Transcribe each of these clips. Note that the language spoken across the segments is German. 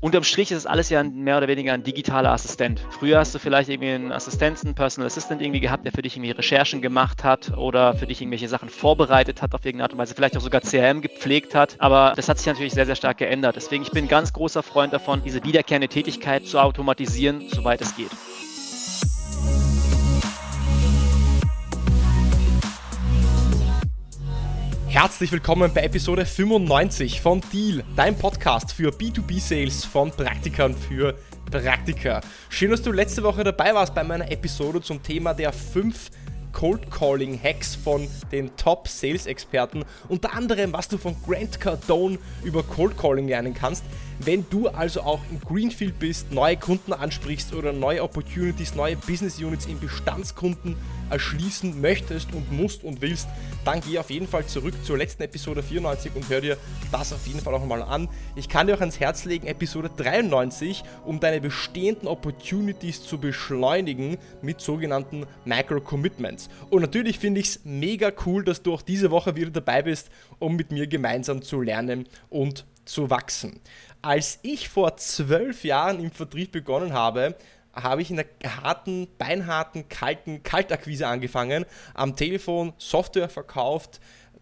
unterm Strich ist es alles ja mehr oder weniger ein digitaler Assistent. Früher hast du vielleicht irgendwie einen Assistenten, Personal Assistant irgendwie gehabt, der für dich irgendwie Recherchen gemacht hat oder für dich irgendwelche Sachen vorbereitet hat auf irgendeine Art und Weise, vielleicht auch sogar CRM gepflegt hat. Aber das hat sich natürlich sehr, sehr stark geändert. Deswegen, ich bin ein ganz großer Freund davon, diese wiederkehrende Tätigkeit zu automatisieren, soweit es geht. Herzlich willkommen bei Episode 95 von Deal, dein Podcast für B2B-Sales von Praktikern für Praktiker. Schön, dass du letzte Woche dabei warst bei meiner Episode zum Thema der 5 Cold Calling Hacks von den Top Sales Experten. Unter anderem, was du von Grant Cardone über Cold Calling lernen kannst. Wenn du also auch im Greenfield bist, neue Kunden ansprichst oder neue Opportunities, neue Business Units in Bestandskunden erschließen möchtest und musst und willst, dann geh auf jeden Fall zurück zur letzten Episode 94 und hör dir das auf jeden Fall auch mal an. Ich kann dir auch ans Herz legen, Episode 93, um deine bestehenden Opportunities zu beschleunigen mit sogenannten Micro-Commitments. Und natürlich finde ich es mega cool, dass du auch diese Woche wieder dabei bist, um mit mir gemeinsam zu lernen und zu wachsen. Als ich vor zwölf Jahren im Vertrieb begonnen habe, habe ich in der harten, beinharten, kalten Kaltakquise angefangen, am Telefon Software verkauft,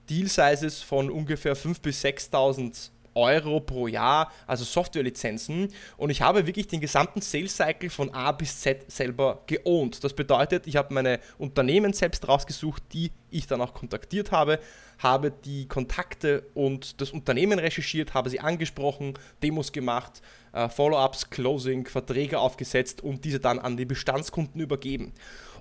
Deal Sizes von ungefähr 5.000 bis 6.000 Euro pro Jahr, also Softwarelizenzen. Und ich habe wirklich den gesamten Sales Cycle von A bis Z selber geowned. Das bedeutet, ich habe meine Unternehmen selbst rausgesucht, die ich dann auch kontaktiert habe, habe die Kontakte und das Unternehmen recherchiert, habe sie angesprochen, Demos gemacht, äh, Follow-ups, Closing, Verträge aufgesetzt und diese dann an die Bestandskunden übergeben.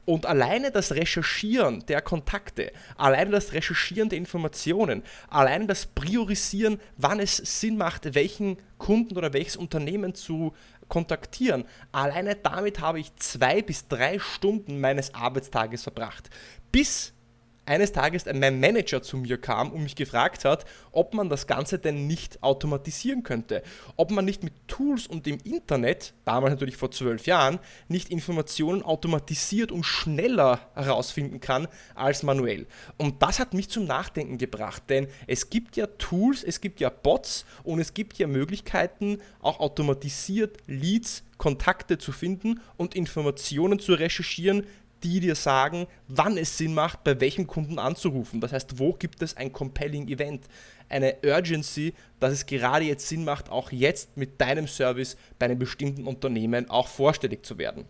Und alleine das Recherchieren der Kontakte, alleine das Recherchieren der Informationen, alleine das Priorisieren, wann es Sinn macht, welchen Kunden oder welches Unternehmen zu kontaktieren, alleine damit habe ich zwei bis drei Stunden meines Arbeitstages verbracht. Bis eines Tages mein Manager zu mir kam und mich gefragt hat, ob man das Ganze denn nicht automatisieren könnte. Ob man nicht mit Tools und dem Internet, damals natürlich vor zwölf Jahren, nicht Informationen automatisiert und schneller herausfinden kann als manuell. Und das hat mich zum Nachdenken gebracht, denn es gibt ja Tools, es gibt ja Bots und es gibt ja Möglichkeiten, auch automatisiert Leads Kontakte zu finden und Informationen zu recherchieren, die dir sagen, wann es Sinn macht, bei welchem Kunden anzurufen. Das heißt, wo gibt es ein compelling Event, eine Urgency, dass es gerade jetzt Sinn macht, auch jetzt mit deinem Service bei einem bestimmten Unternehmen auch vorstellig zu werden.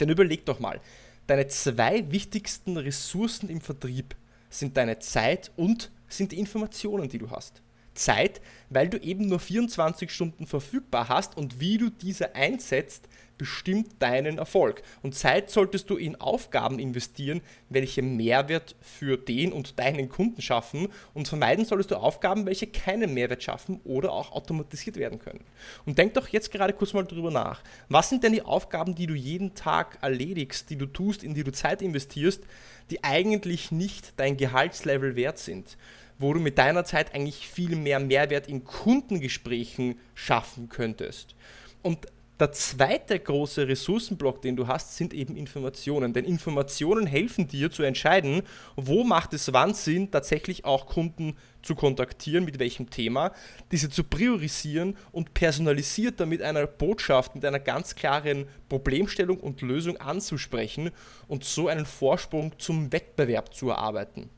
Denn überleg doch mal, deine zwei wichtigsten Ressourcen im Vertrieb sind deine Zeit und sind die Informationen, die du hast. Zeit, weil du eben nur 24 Stunden verfügbar hast und wie du diese einsetzt, bestimmt deinen Erfolg. Und Zeit solltest du in Aufgaben investieren, welche Mehrwert für den und deinen Kunden schaffen und vermeiden solltest du Aufgaben, welche keinen Mehrwert schaffen oder auch automatisiert werden können. Und denk doch jetzt gerade kurz mal drüber nach. Was sind denn die Aufgaben, die du jeden Tag erledigst, die du tust, in die du Zeit investierst, die eigentlich nicht dein Gehaltslevel wert sind? wo du mit deiner Zeit eigentlich viel mehr Mehrwert in Kundengesprächen schaffen könntest. Und der zweite große Ressourcenblock, den du hast, sind eben Informationen. Denn Informationen helfen dir zu entscheiden, wo macht es wann Sinn, tatsächlich auch Kunden zu kontaktieren, mit welchem Thema, diese zu priorisieren und personalisiert damit einer Botschaft, mit einer ganz klaren Problemstellung und Lösung anzusprechen und so einen Vorsprung zum Wettbewerb zu erarbeiten.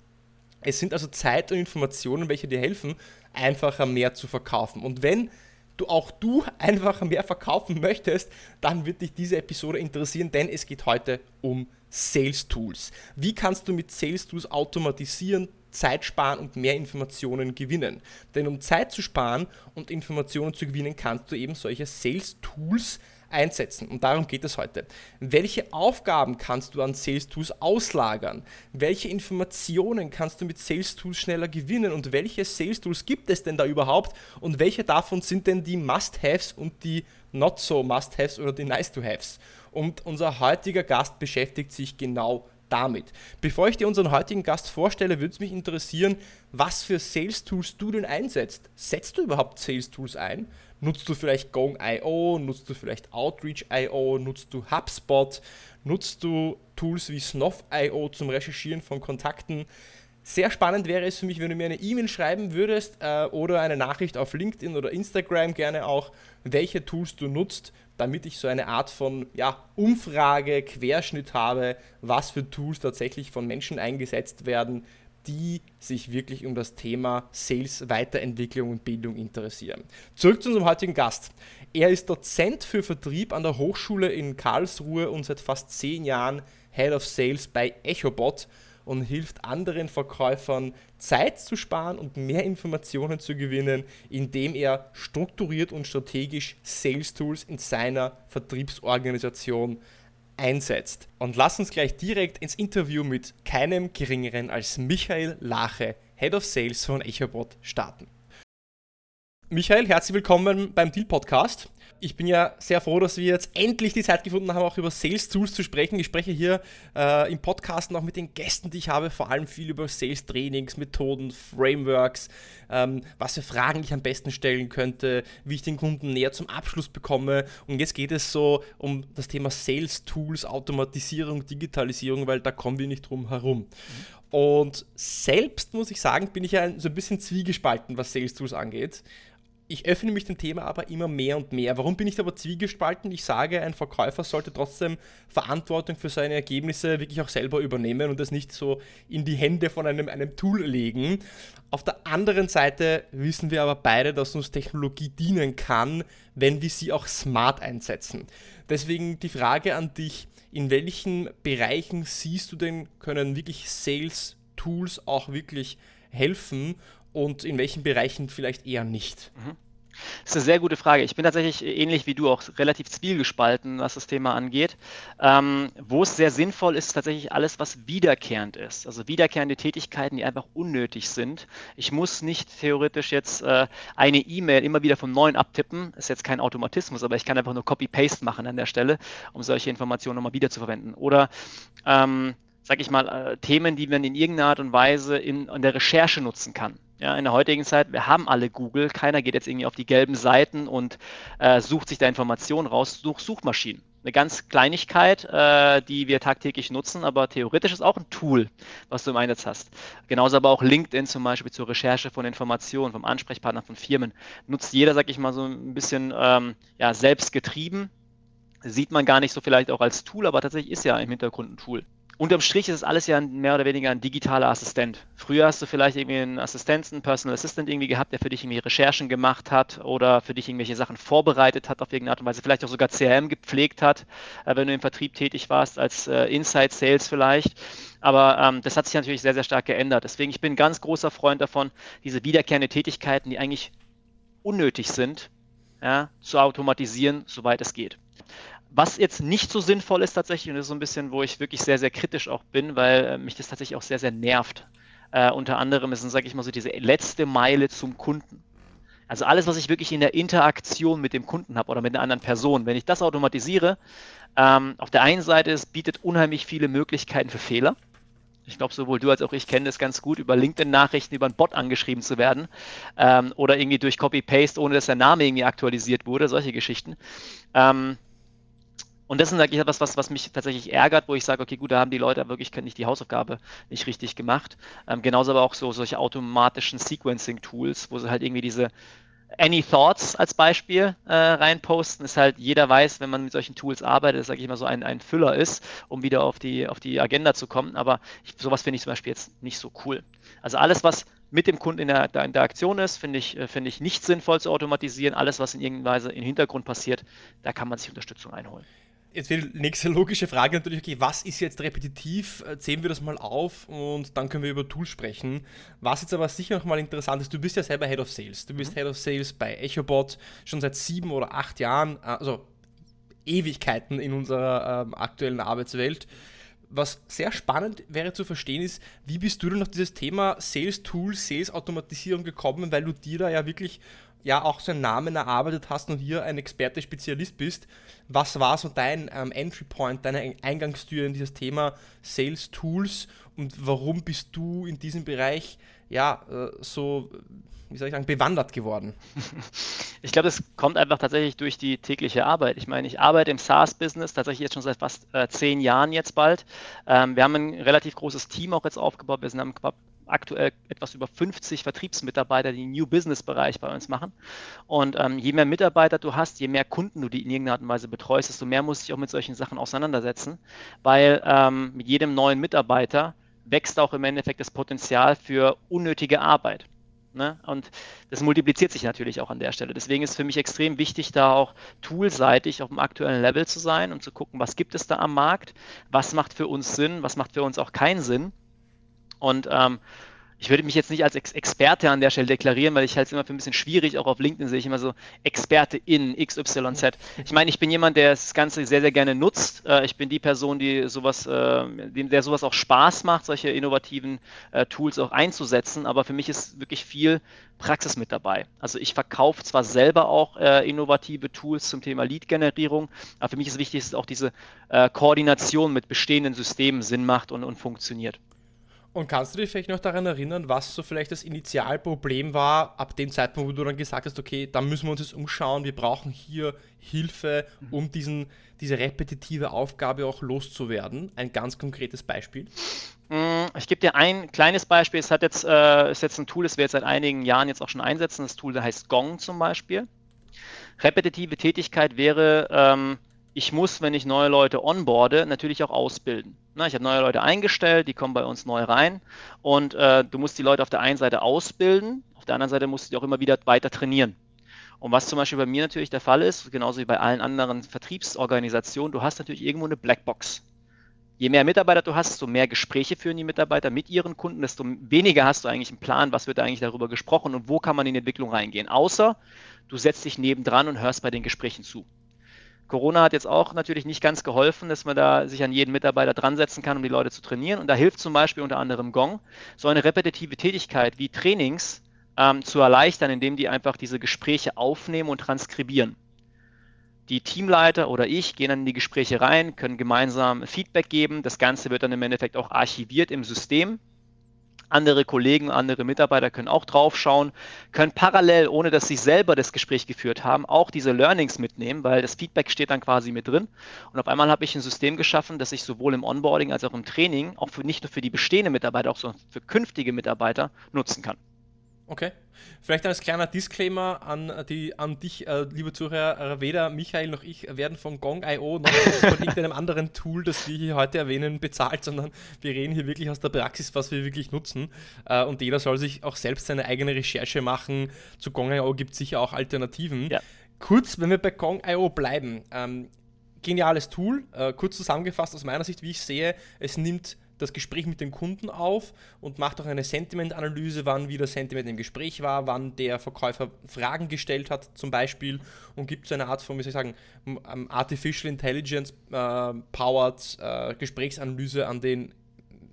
Es sind also Zeit und Informationen, welche dir helfen, einfacher mehr zu verkaufen. Und wenn du auch du einfach mehr verkaufen möchtest, dann wird dich diese Episode interessieren, denn es geht heute um Sales Tools. Wie kannst du mit Sales Tools automatisieren, Zeit sparen und mehr Informationen gewinnen? Denn um Zeit zu sparen und Informationen zu gewinnen, kannst du eben solche Sales Tools einsetzen. Und darum geht es heute. Welche Aufgaben kannst du an Sales Tools auslagern? Welche Informationen kannst du mit Sales Tools schneller gewinnen? Und welche Sales Tools gibt es denn da überhaupt? Und welche davon sind denn die Must-Haves und die Not so Must-Haves oder die Nice-to-Haves? Und unser heutiger Gast beschäftigt sich genau damit. Bevor ich dir unseren heutigen Gast vorstelle, würde es mich interessieren, was für Sales Tools du denn einsetzt. Setzt du überhaupt Sales Tools ein? Nutzt du vielleicht Gong.io? Nutzt du vielleicht Outreach.io? Nutzt du HubSpot? Nutzt du Tools wie Snuff.io zum Recherchieren von Kontakten? Sehr spannend wäre es für mich, wenn du mir eine E-Mail schreiben würdest äh, oder eine Nachricht auf LinkedIn oder Instagram gerne auch, welche Tools du nutzt, damit ich so eine Art von ja, Umfrage, Querschnitt habe, was für Tools tatsächlich von Menschen eingesetzt werden, die sich wirklich um das Thema Sales, Weiterentwicklung und Bildung interessieren. Zurück zu unserem heutigen Gast. Er ist Dozent für Vertrieb an der Hochschule in Karlsruhe und seit fast zehn Jahren Head of Sales bei EchoBot und hilft anderen Verkäufern Zeit zu sparen und mehr Informationen zu gewinnen, indem er strukturiert und strategisch Sales Tools in seiner Vertriebsorganisation einsetzt. Und lass uns gleich direkt ins Interview mit keinem geringeren als Michael Lache, Head of Sales von EchoBot, starten. Michael, herzlich willkommen beim Deal Podcast. Ich bin ja sehr froh, dass wir jetzt endlich die Zeit gefunden haben, auch über Sales Tools zu sprechen. Ich spreche hier äh, im Podcast noch mit den Gästen, die ich habe, vor allem viel über Sales Trainings, Methoden, Frameworks, ähm, was für Fragen ich am besten stellen könnte, wie ich den Kunden näher zum Abschluss bekomme. Und jetzt geht es so um das Thema Sales Tools, Automatisierung, Digitalisierung, weil da kommen wir nicht drum herum. Und selbst muss ich sagen, bin ich ja so ein bisschen zwiegespalten, was Sales Tools angeht ich öffne mich dem Thema aber immer mehr und mehr. Warum bin ich aber zwiegespalten? Ich sage, ein Verkäufer sollte trotzdem Verantwortung für seine Ergebnisse wirklich auch selber übernehmen und das nicht so in die Hände von einem, einem Tool legen. Auf der anderen Seite wissen wir aber beide, dass uns Technologie dienen kann, wenn wir sie auch smart einsetzen. Deswegen die Frage an dich, in welchen Bereichen siehst du denn, können wirklich Sales Tools auch wirklich helfen und in welchen Bereichen vielleicht eher nicht? Mhm. Das ist eine sehr gute Frage. Ich bin tatsächlich ähnlich wie du auch relativ zwielgespalten, was das Thema angeht. Ähm, wo es sehr sinnvoll ist, tatsächlich alles, was wiederkehrend ist. Also wiederkehrende Tätigkeiten, die einfach unnötig sind. Ich muss nicht theoretisch jetzt äh, eine E-Mail immer wieder vom Neuen abtippen. Ist jetzt kein Automatismus, aber ich kann einfach nur Copy-Paste machen an der Stelle, um solche Informationen nochmal wieder zu verwenden. Oder ähm, sag ich mal, äh, Themen, die man in irgendeiner Art und Weise in, in der Recherche nutzen kann. Ja, in der heutigen Zeit, wir haben alle Google, keiner geht jetzt irgendwie auf die gelben Seiten und äh, sucht sich da Informationen raus durch Suchmaschinen. Eine ganz Kleinigkeit, äh, die wir tagtäglich nutzen, aber theoretisch ist auch ein Tool, was du im Einsatz hast. Genauso aber auch LinkedIn zum Beispiel zur Recherche von Informationen, vom Ansprechpartner von Firmen. Nutzt jeder, sag ich mal, so ein bisschen ähm, ja, selbst getrieben. Sieht man gar nicht so vielleicht auch als Tool, aber tatsächlich ist ja im Hintergrund ein Tool unterm Strich ist es alles ja mehr oder weniger ein digitaler Assistent. Früher hast du vielleicht irgendwie einen Assistenten, einen Personal Assistant irgendwie gehabt, der für dich irgendwie Recherchen gemacht hat oder für dich irgendwelche Sachen vorbereitet hat auf irgendeine Art und Weise, vielleicht auch sogar CRM gepflegt hat, äh, wenn du im Vertrieb tätig warst, als äh, Inside Sales vielleicht. Aber ähm, das hat sich natürlich sehr, sehr stark geändert. Deswegen, ich bin ein ganz großer Freund davon, diese wiederkehrende Tätigkeiten, die eigentlich unnötig sind, ja, zu automatisieren, soweit es geht. Was jetzt nicht so sinnvoll ist tatsächlich, und das ist so ein bisschen, wo ich wirklich sehr, sehr kritisch auch bin, weil äh, mich das tatsächlich auch sehr, sehr nervt. Äh, unter anderem ist, sage ich mal so, diese letzte Meile zum Kunden. Also alles, was ich wirklich in der Interaktion mit dem Kunden habe oder mit einer anderen Person, wenn ich das automatisiere, ähm, auf der einen Seite, es bietet unheimlich viele Möglichkeiten für Fehler. Ich glaube, sowohl du als auch ich kennen das ganz gut, über LinkedIn-Nachrichten über einen Bot angeschrieben zu werden ähm, oder irgendwie durch Copy-Paste, ohne dass der Name irgendwie aktualisiert wurde, solche Geschichten. Ähm, und das ist eigentlich etwas, was, was mich tatsächlich ärgert, wo ich sage, okay, gut, da haben die Leute wirklich nicht die Hausaufgabe nicht richtig gemacht. Ähm, genauso aber auch so solche automatischen Sequencing-Tools, wo sie halt irgendwie diese Any Thoughts als Beispiel äh, reinposten, ist halt, jeder weiß, wenn man mit solchen Tools arbeitet, sage ich mal so ein, ein Füller ist, um wieder auf die, auf die Agenda zu kommen. Aber ich, sowas finde ich zum Beispiel jetzt nicht so cool. Also alles, was mit dem Kunden in der, der Interaktion ist, finde ich, äh, find ich nicht sinnvoll zu automatisieren. Alles, was in irgendeiner Weise im Hintergrund passiert, da kann man sich Unterstützung einholen. Jetzt wäre die nächste logische Frage natürlich, okay, was ist jetzt repetitiv? Äh, zählen wir das mal auf und dann können wir über Tools sprechen. Was jetzt aber sicher nochmal interessant ist, du bist ja selber Head of Sales. Du bist mhm. Head of Sales bei EchoBot schon seit sieben oder acht Jahren, äh, also Ewigkeiten in unserer ähm, aktuellen Arbeitswelt. Was sehr spannend wäre zu verstehen ist, wie bist du denn auf dieses Thema Sales Tools, Sales Automatisierung gekommen, weil du dir da ja wirklich ja auch so einen Namen erarbeitet hast und hier ein Experte, Spezialist bist. Was war so dein ähm, Entry Point, deine Eingangstür in dieses Thema Sales Tools und warum bist du in diesem Bereich ja äh, so, wie soll ich sagen, bewandert geworden? Ich glaube, es kommt einfach tatsächlich durch die tägliche Arbeit. Ich meine, ich arbeite im SaaS-Business tatsächlich jetzt schon seit fast äh, zehn Jahren jetzt bald. Ähm, wir haben ein relativ großes Team auch jetzt aufgebaut. Wir sind am aktuell etwas über 50 Vertriebsmitarbeiter, die New Business Bereich bei uns machen. Und ähm, je mehr Mitarbeiter du hast, je mehr Kunden du die in irgendeiner Art und Weise betreust, desto mehr musst du dich auch mit solchen Sachen auseinandersetzen, weil ähm, mit jedem neuen Mitarbeiter wächst auch im Endeffekt das Potenzial für unnötige Arbeit. Ne? Und das multipliziert sich natürlich auch an der Stelle. Deswegen ist für mich extrem wichtig, da auch toolseitig auf dem aktuellen Level zu sein und zu gucken, was gibt es da am Markt, was macht für uns Sinn, was macht für uns auch keinen Sinn. Und ähm, ich würde mich jetzt nicht als Ex Experte an der Stelle deklarieren, weil ich halte es immer für ein bisschen schwierig. Auch auf LinkedIn sehe ich immer so Experte in XYZ. Ich meine, ich bin jemand, der das Ganze sehr, sehr gerne nutzt. Äh, ich bin die Person, die sowas, äh, der sowas auch Spaß macht, solche innovativen äh, Tools auch einzusetzen. Aber für mich ist wirklich viel Praxis mit dabei. Also ich verkaufe zwar selber auch innovative Tools zum Thema Lead-Generierung, aber für mich ist wichtig, dass auch diese Koordination mit bestehenden Systemen Sinn macht und, und funktioniert. Und kannst du dich vielleicht noch daran erinnern, was so vielleicht das Initialproblem war, ab dem Zeitpunkt, wo du dann gesagt hast, okay, da müssen wir uns jetzt umschauen, wir brauchen hier Hilfe, um diesen, diese repetitive Aufgabe auch loszuwerden? Ein ganz konkretes Beispiel. Mm, ich gebe dir ein kleines Beispiel. Es hat jetzt, äh, ist jetzt ein Tool, das wir jetzt seit einigen Jahren jetzt auch schon einsetzen. Das Tool, das heißt Gong zum Beispiel. Repetitive Tätigkeit wäre, ähm, ich muss, wenn ich neue Leute onboarde, natürlich auch ausbilden. Na, ich habe neue Leute eingestellt, die kommen bei uns neu rein und äh, du musst die Leute auf der einen Seite ausbilden, auf der anderen Seite musst du die auch immer wieder weiter trainieren. Und was zum Beispiel bei mir natürlich der Fall ist, genauso wie bei allen anderen Vertriebsorganisationen, du hast natürlich irgendwo eine Blackbox. Je mehr Mitarbeiter du hast, desto mehr Gespräche führen die Mitarbeiter mit ihren Kunden, desto weniger hast du eigentlich einen Plan, was wird eigentlich darüber gesprochen und wo kann man in die Entwicklung reingehen. Außer du setzt dich nebendran und hörst bei den Gesprächen zu. Corona hat jetzt auch natürlich nicht ganz geholfen, dass man da sich an jeden Mitarbeiter dran setzen kann, um die Leute zu trainieren. Und da hilft zum Beispiel unter anderem Gong, so eine repetitive Tätigkeit wie Trainings ähm, zu erleichtern, indem die einfach diese Gespräche aufnehmen und transkribieren. Die Teamleiter oder ich gehen dann in die Gespräche rein, können gemeinsam Feedback geben. Das Ganze wird dann im Endeffekt auch archiviert im System andere Kollegen, andere Mitarbeiter können auch draufschauen, können parallel, ohne dass sie selber das Gespräch geführt haben, auch diese Learnings mitnehmen, weil das Feedback steht dann quasi mit drin. Und auf einmal habe ich ein System geschaffen, das ich sowohl im Onboarding als auch im Training, auch für, nicht nur für die bestehenden Mitarbeiter, auch für künftige Mitarbeiter nutzen kann. Okay. Vielleicht als kleiner Disclaimer an, die, an dich, äh, liebe Zuhörer, äh, weder Michael noch ich werden von Gong.io noch von irgendeinem anderen Tool, das wir hier heute erwähnen, bezahlt, sondern wir reden hier wirklich aus der Praxis, was wir wirklich nutzen. Äh, und jeder soll sich auch selbst seine eigene Recherche machen. Zu Gong.io gibt es sicher auch Alternativen. Ja. Kurz, wenn wir bei Gong.io bleiben. Ähm, geniales Tool, äh, kurz zusammengefasst aus meiner Sicht, wie ich sehe, es nimmt das Gespräch mit dem Kunden auf und macht auch eine Sentiment-Analyse, wann wieder Sentiment im Gespräch war, wann der Verkäufer Fragen gestellt hat zum Beispiel und gibt so eine Art von, wie soll ich sagen, Artificial Intelligence äh, powered äh, Gesprächsanalyse an den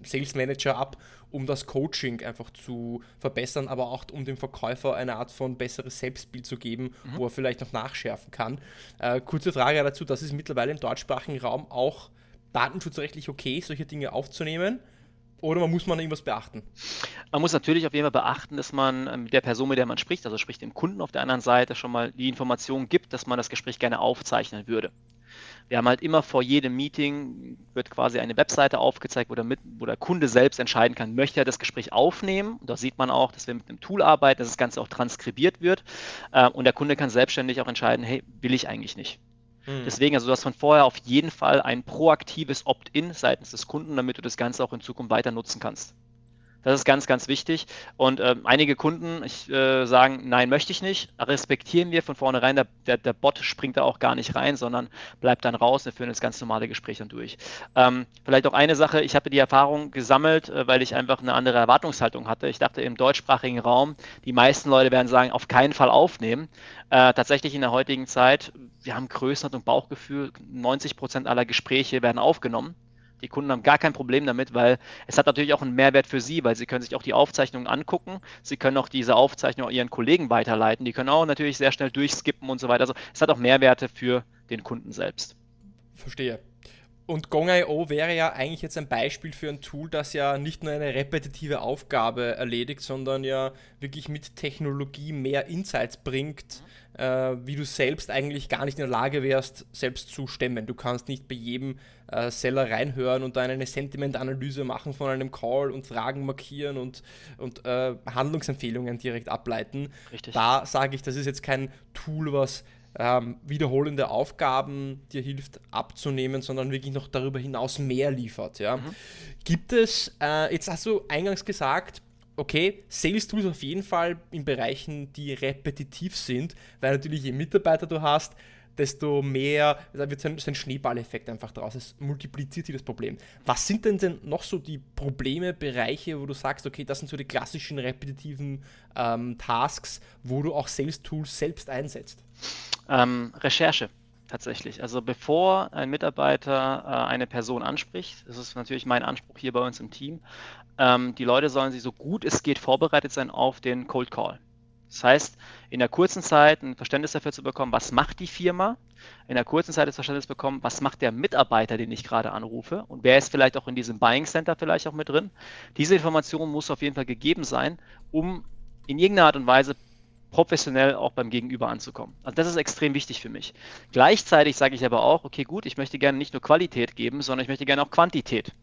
Sales Manager ab, um das Coaching einfach zu verbessern, aber auch um dem Verkäufer eine Art von besseres Selbstbild zu geben, mhm. wo er vielleicht noch nachschärfen kann. Äh, kurze Frage dazu, das ist mittlerweile im deutschsprachigen Raum auch datenschutzrechtlich okay, solche Dinge aufzunehmen? Oder muss man irgendwas beachten? Man muss natürlich auf jeden Fall beachten, dass man ähm, der Person, mit der man spricht, also sprich dem Kunden auf der anderen Seite, schon mal die Information gibt, dass man das Gespräch gerne aufzeichnen würde. Wir haben halt immer vor jedem Meeting wird quasi eine Webseite aufgezeigt, wo der, mit, wo der Kunde selbst entscheiden kann, möchte er das Gespräch aufnehmen. Und da sieht man auch, dass wir mit einem Tool arbeiten, dass das Ganze auch transkribiert wird. Äh, und der Kunde kann selbstständig auch entscheiden, hey, will ich eigentlich nicht. Mhm. Deswegen, also du hast von vorher auf jeden Fall ein proaktives Opt-in seitens des Kunden, damit du das Ganze auch in Zukunft weiter nutzen kannst. Das ist ganz, ganz wichtig. Und äh, einige Kunden ich, äh, sagen, nein, möchte ich nicht. Respektieren wir von vornherein. Der, der, der, Bot springt da auch gar nicht rein, sondern bleibt dann raus. Wir führen das ganz normale Gespräch dann durch. Ähm, vielleicht auch eine Sache. Ich habe die Erfahrung gesammelt, äh, weil ich einfach eine andere Erwartungshaltung hatte. Ich dachte im deutschsprachigen Raum, die meisten Leute werden sagen, auf keinen Fall aufnehmen. Äh, tatsächlich in der heutigen Zeit, wir haben Größenordnung und Bauchgefühl. 90 Prozent aller Gespräche werden aufgenommen. Die Kunden haben gar kein Problem damit, weil es hat natürlich auch einen Mehrwert für sie, weil sie können sich auch die Aufzeichnungen angucken. Sie können auch diese Aufzeichnung ihren Kollegen weiterleiten. Die können auch natürlich sehr schnell durchskippen und so weiter. Also es hat auch Mehrwerte für den Kunden selbst. Verstehe. Und Gong.io wäre ja eigentlich jetzt ein Beispiel für ein Tool, das ja nicht nur eine repetitive Aufgabe erledigt, sondern ja wirklich mit Technologie mehr Insights bringt, äh, wie du selbst eigentlich gar nicht in der Lage wärst, selbst zu stemmen. Du kannst nicht bei jedem äh, Seller reinhören und dann eine Sentiment-Analyse machen von einem Call und Fragen markieren und, und äh, Handlungsempfehlungen direkt ableiten. Richtig. Da sage ich, das ist jetzt kein Tool, was ähm, wiederholende Aufgaben dir hilft abzunehmen, sondern wirklich noch darüber hinaus mehr liefert. Ja? Mhm. Gibt es, äh, jetzt hast du eingangs gesagt, okay, Sales Tools auf jeden Fall in Bereichen, die repetitiv sind, weil natürlich je Mitarbeiter du hast, desto mehr, da wird so ein, so ein Schneeballeffekt einfach draus. Es multipliziert sich das Problem. Was sind denn, denn noch so die Probleme, Bereiche, wo du sagst, okay, das sind so die klassischen repetitiven ähm, Tasks, wo du auch Sales Tools selbst einsetzt? Ähm, Recherche tatsächlich. Also bevor ein Mitarbeiter äh, eine Person anspricht, das ist natürlich mein Anspruch hier bei uns im Team, ähm, die Leute sollen sich so gut es geht vorbereitet sein auf den Cold Call. Das heißt, in der kurzen Zeit ein Verständnis dafür zu bekommen, was macht die Firma, in der kurzen Zeit das Verständnis bekommen, was macht der Mitarbeiter, den ich gerade anrufe und wer ist vielleicht auch in diesem Buying Center vielleicht auch mit drin. Diese Information muss auf jeden Fall gegeben sein, um in irgendeiner Art und Weise professionell auch beim Gegenüber anzukommen. Also das ist extrem wichtig für mich. Gleichzeitig sage ich aber auch, okay, gut, ich möchte gerne nicht nur Qualität geben, sondern ich möchte gerne auch Quantität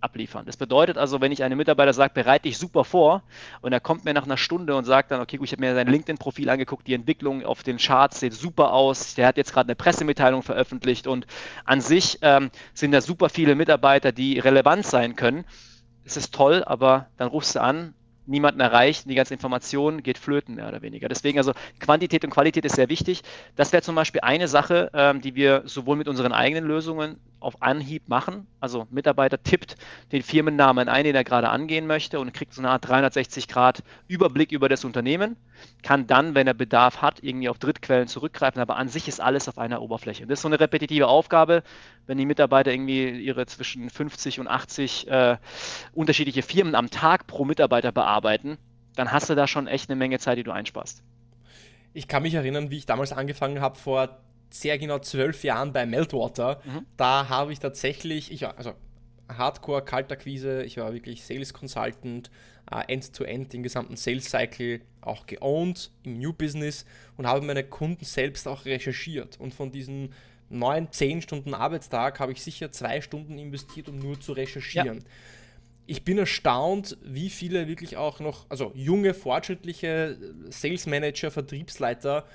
abliefern. Das bedeutet also, wenn ich einem Mitarbeiter sage, bereite dich super vor und er kommt mir nach einer Stunde und sagt dann, okay, gut, ich habe mir sein LinkedIn-Profil angeguckt, die Entwicklung auf den Charts sieht super aus, der hat jetzt gerade eine Pressemitteilung veröffentlicht und an sich ähm, sind da super viele Mitarbeiter, die relevant sein können. Es ist toll, aber dann rufst du an, niemanden erreicht, die ganze Information geht flöten, mehr oder weniger. Deswegen also Quantität und Qualität ist sehr wichtig. Das wäre zum Beispiel eine Sache, ähm, die wir sowohl mit unseren eigenen Lösungen auf Anhieb machen. Also Mitarbeiter tippt den Firmennamen ein, den er gerade angehen möchte und kriegt so eine Art 360 Grad Überblick über das Unternehmen, kann dann, wenn er Bedarf hat, irgendwie auf Drittquellen zurückgreifen, aber an sich ist alles auf einer Oberfläche. Und das ist so eine repetitive Aufgabe, wenn die Mitarbeiter irgendwie ihre zwischen 50 und 80 äh, unterschiedliche Firmen am Tag pro Mitarbeiter bearbeiten, dann hast du da schon echt eine Menge Zeit, die du einsparst. Ich kann mich erinnern, wie ich damals angefangen habe, vor sehr genau zwölf Jahren bei Meltwater. Mhm. Da habe ich tatsächlich, ich war also Hardcore Kaltakquise, ich war wirklich Sales Consultant, äh, End-to-End, -End, den gesamten Sales Cycle auch geowned im New Business und habe meine Kunden selbst auch recherchiert. Und von diesen neun, zehn Stunden Arbeitstag habe ich sicher zwei Stunden investiert, um nur zu recherchieren. Ja. Ich bin erstaunt, wie viele wirklich auch noch, also junge, fortschrittliche Sales Manager, Vertriebsleiter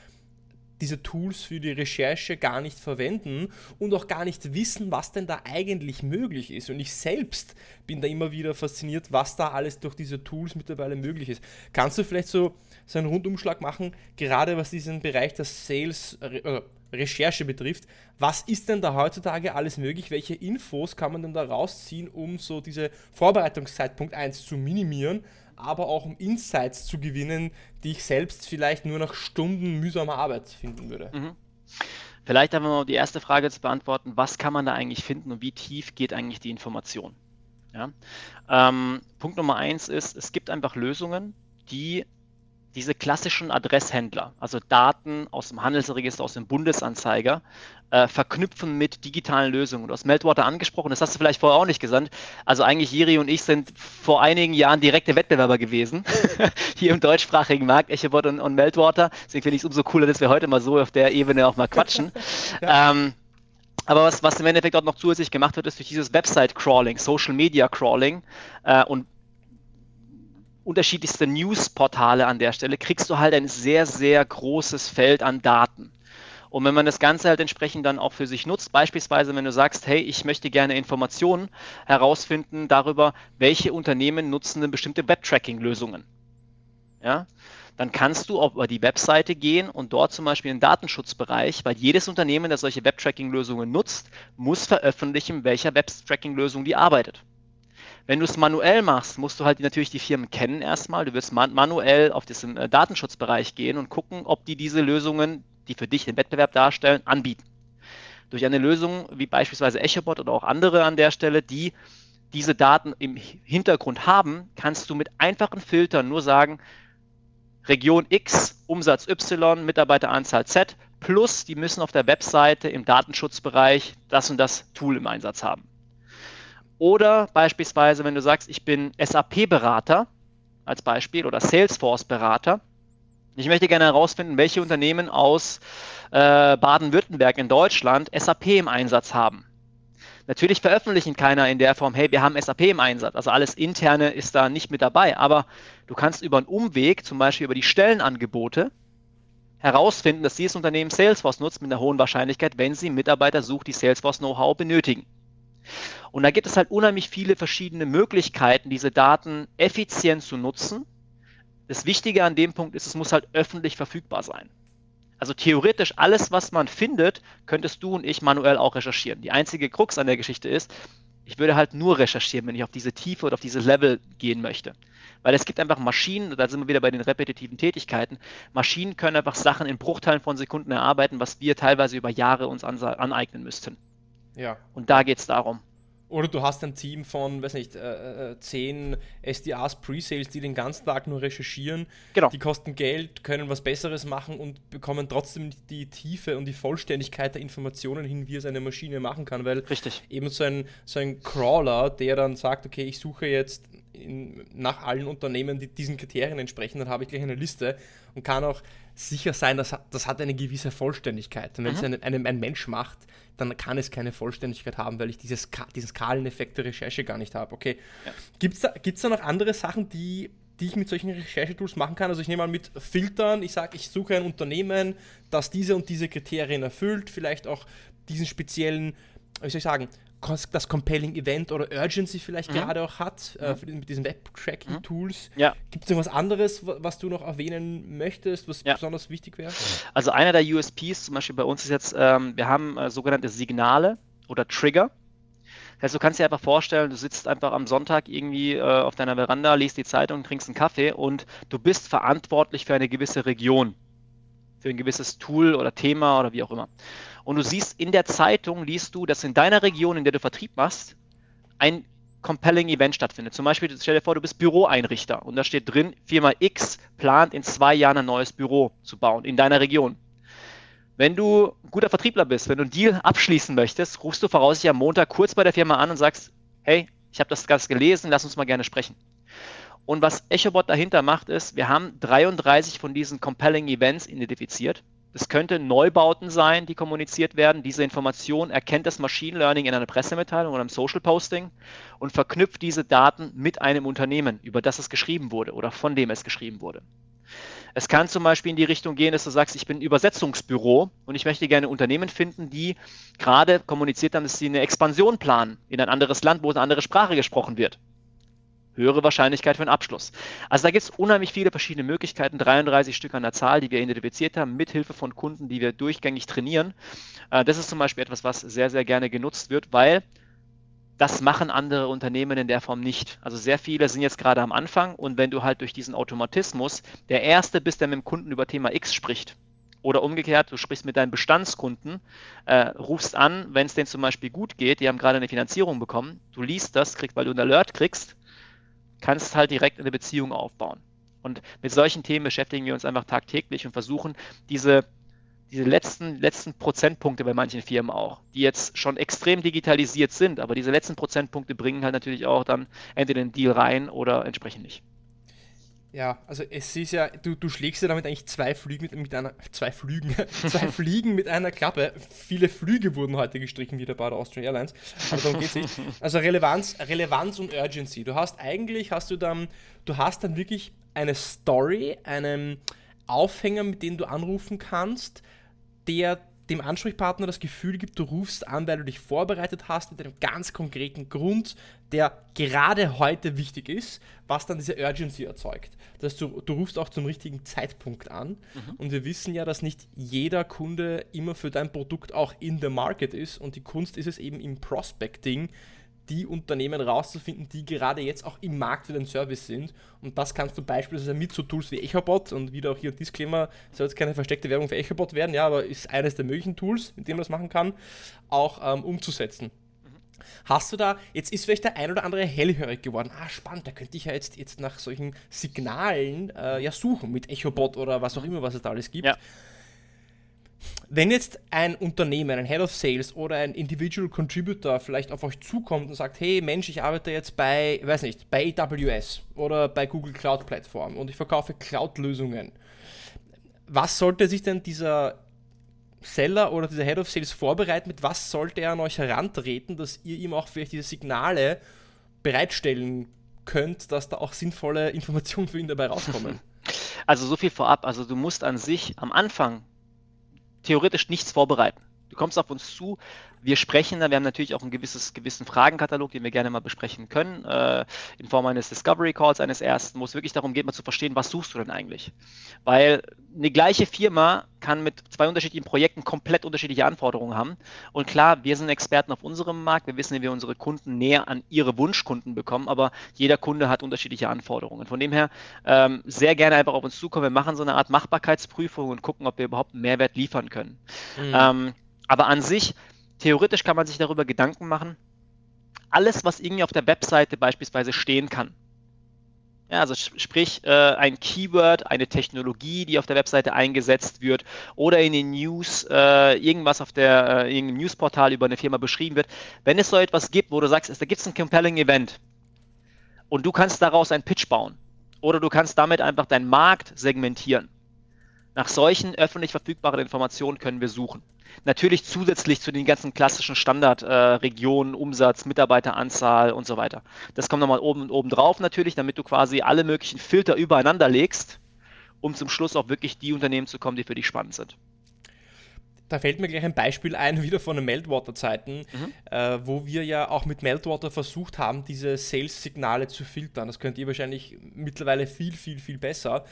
diese Tools für die Recherche gar nicht verwenden und auch gar nicht wissen, was denn da eigentlich möglich ist. Und ich selbst bin da immer wieder fasziniert, was da alles durch diese Tools mittlerweile möglich ist. Kannst du vielleicht so, so einen Rundumschlag machen, gerade was diesen Bereich der Sales äh, Recherche betrifft? Was ist denn da heutzutage alles möglich? Welche Infos kann man denn da rausziehen, um so diese Vorbereitungszeitpunkt 1 zu minimieren? Aber auch um Insights zu gewinnen, die ich selbst vielleicht nur nach Stunden mühsamer Arbeit finden würde. Mhm. Vielleicht einfach mal die erste Frage zu beantworten, was kann man da eigentlich finden und wie tief geht eigentlich die Information? Ja? Ähm, Punkt Nummer eins ist, es gibt einfach Lösungen, die diese klassischen Adresshändler, also Daten aus dem Handelsregister, aus dem Bundesanzeiger, äh, verknüpfen mit digitalen Lösungen. Du hast Meltwater angesprochen, das hast du vielleicht vorher auch nicht gesagt. Also eigentlich Jiri und ich sind vor einigen Jahren direkte Wettbewerber gewesen, hier im deutschsprachigen Markt, Echebot und, und Meltwater. Deswegen finde ich es umso cooler, dass wir heute mal so auf der Ebene auch mal quatschen. ja. ähm, aber was, was im Endeffekt auch noch zusätzlich gemacht wird, ist durch dieses Website-Crawling, Social-Media-Crawling äh, und unterschiedlichste Newsportale an der Stelle, kriegst du halt ein sehr, sehr großes Feld an Daten. Und wenn man das Ganze halt entsprechend dann auch für sich nutzt, beispielsweise wenn du sagst, hey, ich möchte gerne Informationen herausfinden darüber, welche Unternehmen nutzen denn bestimmte Web-Tracking-Lösungen. Ja, dann kannst du auf die Webseite gehen und dort zum Beispiel den Datenschutzbereich, weil jedes Unternehmen, das solche Web-Tracking-Lösungen nutzt, muss veröffentlichen, welcher Web-Tracking-Lösung die arbeitet. Wenn du es manuell machst, musst du halt natürlich die Firmen kennen erstmal. Du wirst man manuell auf diesen äh, Datenschutzbereich gehen und gucken, ob die diese Lösungen, die für dich den Wettbewerb darstellen, anbieten. Durch eine Lösung wie beispielsweise EchoBot oder auch andere an der Stelle, die diese Daten im Hintergrund haben, kannst du mit einfachen Filtern nur sagen, Region X, Umsatz Y, Mitarbeiteranzahl Z, plus die müssen auf der Webseite im Datenschutzbereich das und das Tool im Einsatz haben. Oder beispielsweise, wenn du sagst, ich bin SAP-Berater als Beispiel oder Salesforce-Berater, ich möchte gerne herausfinden, welche Unternehmen aus äh, Baden-Württemberg in Deutschland SAP im Einsatz haben. Natürlich veröffentlichen keiner in der Form, hey, wir haben SAP im Einsatz. Also alles interne ist da nicht mit dabei. Aber du kannst über einen Umweg, zum Beispiel über die Stellenangebote, herausfinden, dass dieses Unternehmen Salesforce nutzt mit einer hohen Wahrscheinlichkeit, wenn sie Mitarbeiter sucht, die Salesforce Know-how benötigen. Und da gibt es halt unheimlich viele verschiedene Möglichkeiten, diese Daten effizient zu nutzen. Das Wichtige an dem Punkt ist, es muss halt öffentlich verfügbar sein. Also theoretisch alles, was man findet, könntest du und ich manuell auch recherchieren. Die einzige Krux an der Geschichte ist, ich würde halt nur recherchieren, wenn ich auf diese Tiefe oder auf dieses Level gehen möchte. Weil es gibt einfach Maschinen, da sind wir wieder bei den repetitiven Tätigkeiten, Maschinen können einfach Sachen in Bruchteilen von Sekunden erarbeiten, was wir teilweise über Jahre uns aneignen müssten. Ja. Und da geht es darum. Oder du hast ein Team von, weiß nicht, äh, äh, zehn SDAs Pre-Sales, die den ganzen Tag nur recherchieren. Genau. Die kosten Geld, können was Besseres machen und bekommen trotzdem die Tiefe und die Vollständigkeit der Informationen hin, wie es eine Maschine machen kann. Weil Richtig. eben so ein, so ein Crawler, der dann sagt, okay, ich suche jetzt in, nach allen Unternehmen, die diesen Kriterien entsprechen, dann habe ich gleich eine Liste und kann auch sicher sein, dass das hat eine gewisse Vollständigkeit. Und wenn mhm. es ein, ein, ein, Mensch macht, dann kann es keine Vollständigkeit haben, weil ich dieses, diesen Skaleneffekt der Recherche gar nicht habe. Okay. Ja. Gibt es da, gibt's da noch andere Sachen, die, die ich mit solchen Recherchetools machen kann? Also ich nehme mal mit Filtern, ich sage, ich suche ein Unternehmen, das diese und diese Kriterien erfüllt, vielleicht auch diesen speziellen, wie soll ich sagen, das Compelling Event oder Urgency vielleicht mhm. gerade auch hat, äh, mhm. mit diesen Web-Tracking-Tools. Mhm. Ja. Gibt es irgendwas anderes, was du noch erwähnen möchtest, was ja. besonders wichtig wäre? Also einer der USPs zum Beispiel bei uns ist jetzt, ähm, wir haben äh, sogenannte Signale oder Trigger. Das heißt, du kannst dir einfach vorstellen, du sitzt einfach am Sonntag irgendwie äh, auf deiner Veranda, liest die Zeitung, trinkst einen Kaffee und du bist verantwortlich für eine gewisse Region, für ein gewisses Tool oder Thema oder wie auch immer und du siehst in der Zeitung, liest du, dass in deiner Region, in der du Vertrieb machst, ein compelling Event stattfindet. Zum Beispiel, stell dir vor, du bist Büroeinrichter und da steht drin, Firma X plant in zwei Jahren ein neues Büro zu bauen in deiner Region. Wenn du ein guter Vertriebler bist, wenn du einen Deal abschließen möchtest, rufst du voraussichtlich am Montag kurz bei der Firma an und sagst, hey, ich habe das ganz gelesen, lass uns mal gerne sprechen. Und was EchoBot dahinter macht, ist, wir haben 33 von diesen compelling Events identifiziert es könnte Neubauten sein, die kommuniziert werden. Diese Information erkennt das Machine Learning in einer Pressemitteilung oder einem Social Posting und verknüpft diese Daten mit einem Unternehmen, über das es geschrieben wurde oder von dem es geschrieben wurde. Es kann zum Beispiel in die Richtung gehen, dass du sagst, ich bin ein Übersetzungsbüro und ich möchte gerne Unternehmen finden, die gerade kommuniziert haben, dass sie eine Expansion planen in ein anderes Land, wo eine andere Sprache gesprochen wird höhere Wahrscheinlichkeit für einen Abschluss. Also da gibt es unheimlich viele verschiedene Möglichkeiten, 33 Stück an der Zahl, die wir identifiziert haben, mit Hilfe von Kunden, die wir durchgängig trainieren. Äh, das ist zum Beispiel etwas, was sehr, sehr gerne genutzt wird, weil das machen andere Unternehmen in der Form nicht. Also sehr viele sind jetzt gerade am Anfang und wenn du halt durch diesen Automatismus der Erste bist, der mit dem Kunden über Thema X spricht, oder umgekehrt, du sprichst mit deinen Bestandskunden, äh, rufst an, wenn es denen zum Beispiel gut geht, die haben gerade eine Finanzierung bekommen, du liest das, kriegst, weil du einen Alert kriegst, kannst halt direkt eine Beziehung aufbauen. Und mit solchen Themen beschäftigen wir uns einfach tagtäglich und versuchen, diese, diese letzten, letzten Prozentpunkte bei manchen Firmen auch, die jetzt schon extrem digitalisiert sind, aber diese letzten Prozentpunkte bringen halt natürlich auch dann entweder den Deal rein oder entsprechend nicht. Ja, also es ist ja, du, du schlägst ja damit eigentlich zwei Flüge mit, mit einer, zwei Flügen, zwei Fliegen mit einer Klappe. Viele Flüge wurden heute gestrichen wieder bei der Austrian Airlines, aber darum geht es nicht. Also Relevanz, Relevanz und Urgency. Du hast eigentlich, hast du dann, du hast dann wirklich eine Story, einen Aufhänger, mit dem du anrufen kannst, der dem Ansprechpartner das Gefühl gibt, du rufst an, weil du dich vorbereitet hast mit einem ganz konkreten Grund, der gerade heute wichtig ist, was dann diese Urgency erzeugt. Dass du, du rufst auch zum richtigen Zeitpunkt an. Mhm. Und wir wissen ja, dass nicht jeder Kunde immer für dein Produkt auch in the market ist. Und die Kunst ist es eben im Prospecting, die Unternehmen rauszufinden, die gerade jetzt auch im Markt für den Service sind. Und das kannst du beispielsweise mit so Tools wie EchoBot und wieder auch hier Disclaimer, soll jetzt keine versteckte Werbung für EchoBot werden, ja, aber ist eines der möglichen Tools, mit dem man das machen kann, auch ähm, umzusetzen. Hast du da, jetzt ist vielleicht der ein oder andere hellhörig geworden. Ah, spannend, da könnte ich ja jetzt, jetzt nach solchen Signalen äh, ja suchen mit EchoBot oder was auch immer, was es da alles gibt. Ja Wenn jetzt ein Unternehmen, ein Head of Sales oder ein Individual Contributor vielleicht auf euch zukommt und sagt, hey Mensch, ich arbeite jetzt bei, weiß nicht, bei AWS oder bei Google Cloud Plattform und ich verkaufe Cloud-Lösungen. Was sollte sich denn dieser Seller oder dieser Head of Sales vorbereiten? Mit was sollte er an euch herantreten, dass ihr ihm auch vielleicht diese Signale bereitstellen könnt, dass da auch sinnvolle Informationen für ihn dabei rauskommen? Also so viel vorab. Also du musst an sich am Anfang theoretisch nichts vorbereiten. Du kommst auf uns zu, wir sprechen da, wir haben natürlich auch einen gewisses, gewissen Fragenkatalog, den wir gerne mal besprechen können, äh, in Form eines Discovery Calls, eines ersten, wo es wirklich darum geht, mal zu verstehen, was suchst du denn eigentlich? Weil eine gleiche Firma kann mit zwei unterschiedlichen Projekten komplett unterschiedliche Anforderungen haben. Und klar, wir sind Experten auf unserem Markt, wir wissen, wie wir unsere Kunden näher an ihre Wunschkunden bekommen, aber jeder Kunde hat unterschiedliche Anforderungen. Von dem her ähm, sehr gerne einfach auf uns zukommen. Wir machen so eine Art Machbarkeitsprüfung und gucken, ob wir überhaupt einen Mehrwert liefern können. Mhm. Ähm, aber an sich, theoretisch kann man sich darüber Gedanken machen, alles, was irgendwie auf der Webseite beispielsweise stehen kann. Ja, also sprich äh, ein Keyword, eine Technologie, die auf der Webseite eingesetzt wird oder in den News äh, irgendwas auf der äh, irgendeinem Newsportal über eine Firma beschrieben wird. Wenn es so etwas gibt, wo du sagst, da gibt es ein compelling Event und du kannst daraus einen Pitch bauen oder du kannst damit einfach deinen Markt segmentieren. Nach solchen öffentlich verfügbaren Informationen können wir suchen. Natürlich zusätzlich zu den ganzen klassischen Standardregionen, äh, Umsatz, Mitarbeiteranzahl und so weiter. Das kommt nochmal oben, oben drauf natürlich, damit du quasi alle möglichen Filter übereinander legst, um zum Schluss auch wirklich die Unternehmen zu kommen, die für dich spannend sind. Da fällt mir gleich ein Beispiel ein, wieder von den Meltwater-Zeiten, mhm. äh, wo wir ja auch mit Meltwater versucht haben, diese Sales-Signale zu filtern. Das könnt ihr wahrscheinlich mittlerweile viel, viel, viel besser.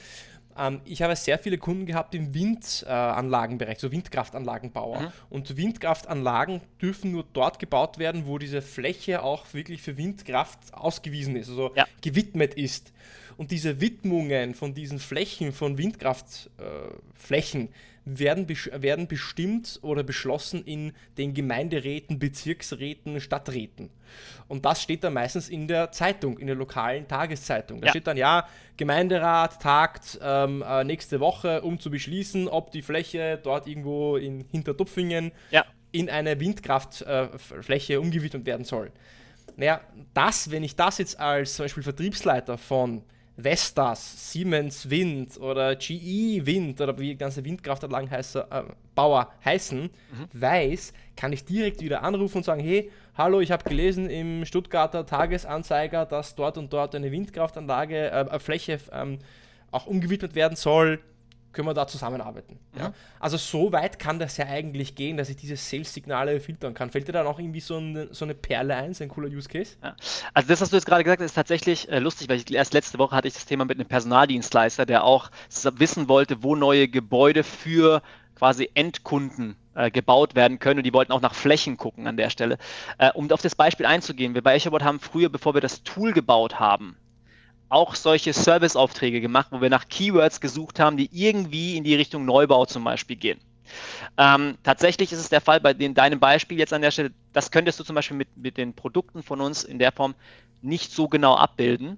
Ähm, ich habe sehr viele Kunden gehabt im Windanlagenbereich, so Windkraftanlagenbauer. Mhm. Und Windkraftanlagen dürfen nur dort gebaut werden, wo diese Fläche auch wirklich für Windkraft ausgewiesen ist, also ja. gewidmet ist. Und diese Widmungen von diesen Flächen, von Windkraftflächen, äh, werden, werden bestimmt oder beschlossen in den Gemeinderäten, Bezirksräten, Stadträten. Und das steht dann meistens in der Zeitung, in der lokalen Tageszeitung. Da ja. steht dann, ja, Gemeinderat tagt ähm, äh, nächste Woche, um zu beschließen, ob die Fläche dort irgendwo in Hintertupfingen ja. in eine Windkraftfläche äh, umgewidmet werden soll. Naja, das, wenn ich das jetzt als zum Beispiel Vertriebsleiter von Vestas, Siemens Wind oder GE Wind oder wie die ganze Windkraftanlagen heiße, äh, Bauer heißen, mhm. weiß, kann ich direkt wieder anrufen und sagen, hey, hallo, ich habe gelesen im Stuttgarter Tagesanzeiger, dass dort und dort eine Windkraftanlage, äh, Fläche ähm, auch umgewidmet werden soll können wir da zusammenarbeiten. Ja. ja. Also so weit kann das ja eigentlich gehen, dass ich diese Sales-Signale filtern kann. Fällt dir da noch irgendwie so eine, so eine Perle ein, so ein cooler Use Case? Ja. Also das, was du jetzt gerade gesagt hast, ist tatsächlich äh, lustig, weil ich, erst letzte Woche hatte ich das Thema mit einem Personaldienstleister, der auch wissen wollte, wo neue Gebäude für quasi Endkunden äh, gebaut werden können und die wollten auch nach Flächen gucken an der Stelle. Äh, um auf das Beispiel einzugehen, wir bei EchoBot haben früher, bevor wir das Tool gebaut haben, auch solche Serviceaufträge gemacht, wo wir nach Keywords gesucht haben, die irgendwie in die Richtung Neubau zum Beispiel gehen. Ähm, tatsächlich ist es der Fall bei den, deinem Beispiel jetzt an der Stelle, das könntest du zum Beispiel mit, mit den Produkten von uns in der Form nicht so genau abbilden,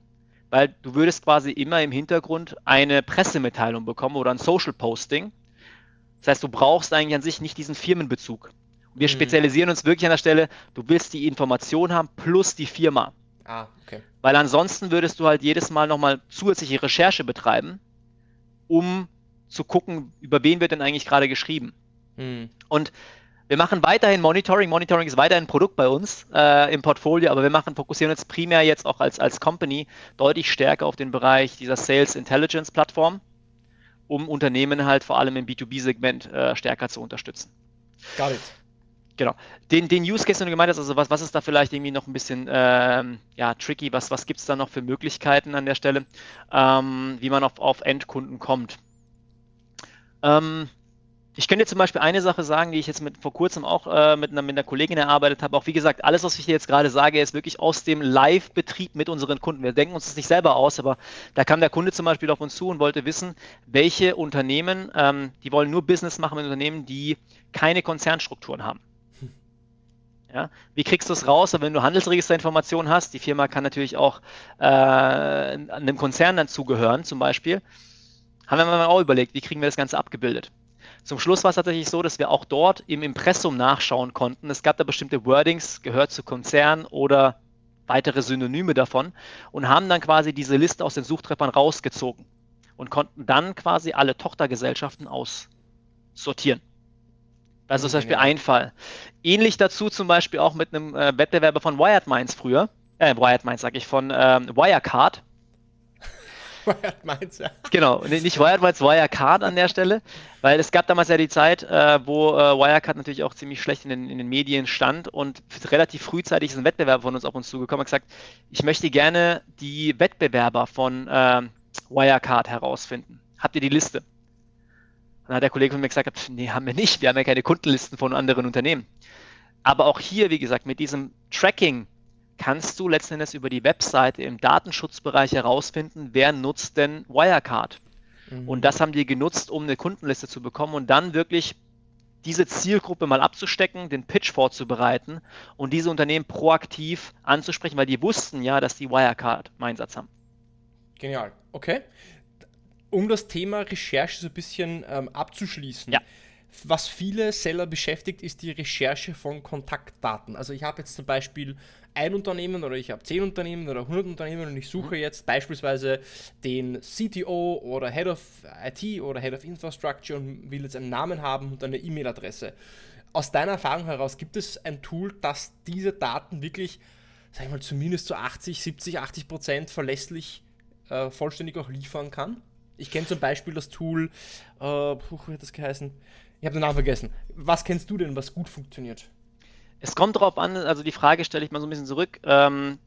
weil du würdest quasi immer im Hintergrund eine Pressemitteilung bekommen oder ein Social Posting. Das heißt, du brauchst eigentlich an sich nicht diesen Firmenbezug. Wir mhm. spezialisieren uns wirklich an der Stelle, du willst die Information haben plus die Firma. Ah, okay. Weil ansonsten würdest du halt jedes Mal nochmal zusätzliche Recherche betreiben, um zu gucken, über wen wird denn eigentlich gerade geschrieben. Hm. Und wir machen weiterhin Monitoring. Monitoring ist weiterhin ein Produkt bei uns äh, im Portfolio, aber wir machen, fokussieren uns primär jetzt auch als, als Company deutlich stärker auf den Bereich dieser Sales Intelligence Plattform, um Unternehmen halt vor allem im B2B-Segment äh, stärker zu unterstützen. Got it. Genau. Den, den Use Case, den du gemeint hast, also was, was ist da vielleicht irgendwie noch ein bisschen ähm, ja, tricky, was, was gibt es da noch für Möglichkeiten an der Stelle, ähm, wie man auf, auf Endkunden kommt? Ähm, ich könnte zum Beispiel eine Sache sagen, die ich jetzt mit, vor kurzem auch äh, mit, einer, mit einer Kollegin erarbeitet habe. Auch wie gesagt, alles, was ich hier jetzt gerade sage, ist wirklich aus dem Live-Betrieb mit unseren Kunden. Wir denken uns das nicht selber aus, aber da kam der Kunde zum Beispiel auf uns zu und wollte wissen, welche Unternehmen, ähm, die wollen nur Business machen mit Unternehmen, die keine Konzernstrukturen haben. Ja? Wie kriegst du es raus? wenn du Handelsregisterinformationen hast, die Firma kann natürlich auch äh, einem Konzern dann zugehören, zum Beispiel, haben wir mal auch überlegt, wie kriegen wir das Ganze abgebildet. Zum Schluss war es tatsächlich so, dass wir auch dort im Impressum nachschauen konnten. Es gab da bestimmte Wordings, gehört zu Konzernen oder weitere Synonyme davon und haben dann quasi diese Liste aus den Suchtreffern rausgezogen und konnten dann quasi alle Tochtergesellschaften aussortieren. Das ist zum Beispiel ein Fall. Ähnlich dazu zum Beispiel auch mit einem äh, Wettbewerber von Wired Minds früher, äh, Wired Minds sag ich, von ähm, Wirecard. Wired Minds, ja. Genau, nicht Wired Minds, Wirecard an der Stelle, weil es gab damals ja die Zeit, äh, wo äh, Wirecard natürlich auch ziemlich schlecht in den, in den Medien stand und relativ frühzeitig ist ein Wettbewerber von uns auf uns zugekommen und gesagt, ich möchte gerne die Wettbewerber von äh, Wirecard herausfinden. Habt ihr die Liste? Dann hat der Kollege von mir gesagt, nee, haben wir nicht. Wir haben ja keine Kundenlisten von anderen Unternehmen. Aber auch hier, wie gesagt, mit diesem Tracking kannst du letzten Endes über die Webseite im Datenschutzbereich herausfinden, wer nutzt denn Wirecard. Mhm. Und das haben die genutzt, um eine Kundenliste zu bekommen und dann wirklich diese Zielgruppe mal abzustecken, den Pitch vorzubereiten und diese Unternehmen proaktiv anzusprechen, weil die wussten ja, dass die Wirecard im Einsatz haben. Genial. Okay um das Thema Recherche so ein bisschen ähm, abzuschließen. Ja. Was viele Seller beschäftigt, ist die Recherche von Kontaktdaten. Also ich habe jetzt zum Beispiel ein Unternehmen oder ich habe zehn Unternehmen oder 100 Unternehmen und ich suche mhm. jetzt beispielsweise den CTO oder Head of IT oder Head of Infrastructure und will jetzt einen Namen haben und eine E-Mail-Adresse. Aus deiner Erfahrung heraus, gibt es ein Tool, das diese Daten wirklich, sag ich mal, zumindest zu 80, 70, 80 Prozent verlässlich äh, vollständig auch liefern kann? Ich kenne zum Beispiel das Tool, äh, puh, wie hat das geheißen? Ich habe den Namen vergessen. Was kennst du denn, was gut funktioniert? Es kommt darauf an, also die Frage stelle ich mal so ein bisschen zurück. Ähm,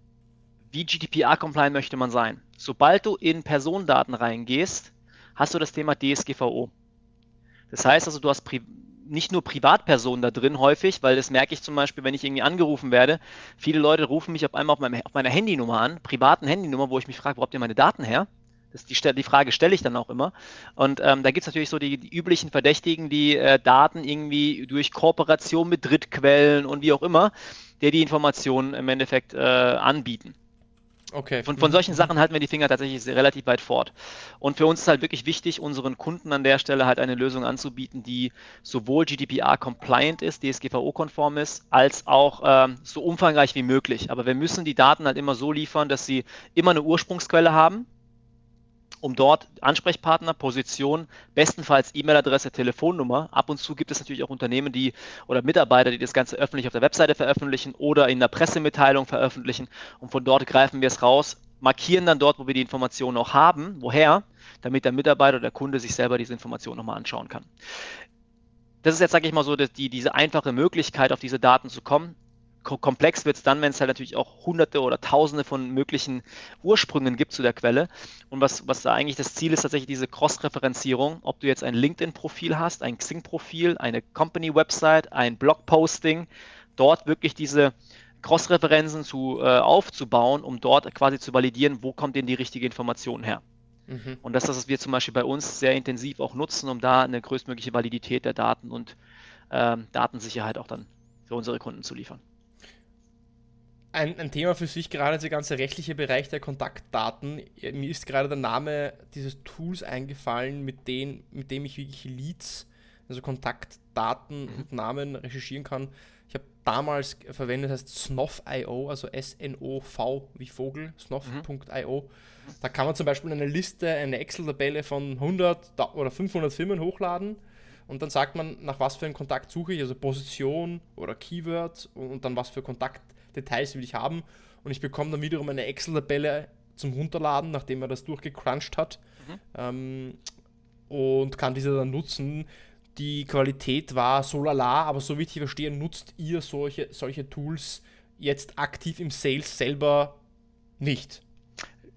wie GDPR-compliant möchte man sein? Sobald du in Personendaten reingehst, hast du das Thema DSGVO. Das heißt also, du hast nicht nur Privatpersonen da drin häufig, weil das merke ich zum Beispiel, wenn ich irgendwie angerufen werde. Viele Leute rufen mich auf einmal auf, meinem, auf meiner Handynummer an, privaten Handynummer, wo ich mich frage, wo habt ihr meine Daten her? Das die, die Frage stelle ich dann auch immer. Und ähm, da gibt es natürlich so die, die, üblichen Verdächtigen, die äh, Daten irgendwie durch Kooperation mit Drittquellen und wie auch immer, der die Informationen im Endeffekt äh, anbieten. Okay. Von, von mhm. solchen Sachen halten wir die Finger tatsächlich relativ weit fort. Und für uns ist halt wirklich wichtig, unseren Kunden an der Stelle halt eine Lösung anzubieten, die sowohl GDPR-compliant ist, DSGVO-konform ist, als auch ähm, so umfangreich wie möglich. Aber wir müssen die Daten halt immer so liefern, dass sie immer eine Ursprungsquelle haben, um dort Ansprechpartner, Position, bestenfalls E-Mail-Adresse, Telefonnummer. Ab und zu gibt es natürlich auch Unternehmen, die oder Mitarbeiter, die das Ganze öffentlich auf der Webseite veröffentlichen oder in der Pressemitteilung veröffentlichen. Und von dort greifen wir es raus, markieren dann dort, wo wir die Informationen auch haben, woher, damit der Mitarbeiter oder der Kunde sich selber diese Informationen nochmal anschauen kann. Das ist jetzt, sage ich mal so, die, diese einfache Möglichkeit, auf diese Daten zu kommen komplex wird es dann, wenn es halt natürlich auch hunderte oder tausende von möglichen Ursprüngen gibt zu der Quelle. Und was, was da eigentlich das Ziel ist, tatsächlich diese Cross-Referenzierung, ob du jetzt ein LinkedIn-Profil hast, ein Xing-Profil, eine Company-Website, ein Blog-Posting, dort wirklich diese Cross-Referenzen zu, äh, aufzubauen, um dort quasi zu validieren, wo kommt denn die richtige Information her. Mhm. Und das ist das, was wir zum Beispiel bei uns sehr intensiv auch nutzen, um da eine größtmögliche Validität der Daten und ähm, Datensicherheit auch dann für unsere Kunden zu liefern ein, ein, Thema für sich, gerade der ganze rechtliche Bereich der Kontaktdaten. Mir ist gerade der Name dieses Tools eingefallen, mit, den, mit dem ich wirklich Leads, also Kontaktdaten mhm. und Namen recherchieren kann. Ich habe damals verwendet, das heißt Snoff.io, also S-N-O-V wie Vogel, snoff.io. Mhm. Da kann man zum Beispiel eine Liste, eine Excel-Tabelle von 100 oder 500 Firmen hochladen und dann sagt man, nach was für einen Kontakt suche ich, also Position oder Keyword und dann was für Kontakt Details will ich haben. Und ich bekomme dann wiederum eine Excel-Tabelle zum Runterladen, nachdem er das durchgecrunched hat. Mhm. Ähm, und kann diese dann nutzen. Die Qualität war so lala, aber so wie ich verstehe, nutzt ihr solche, solche Tools jetzt aktiv im Sales selber nicht.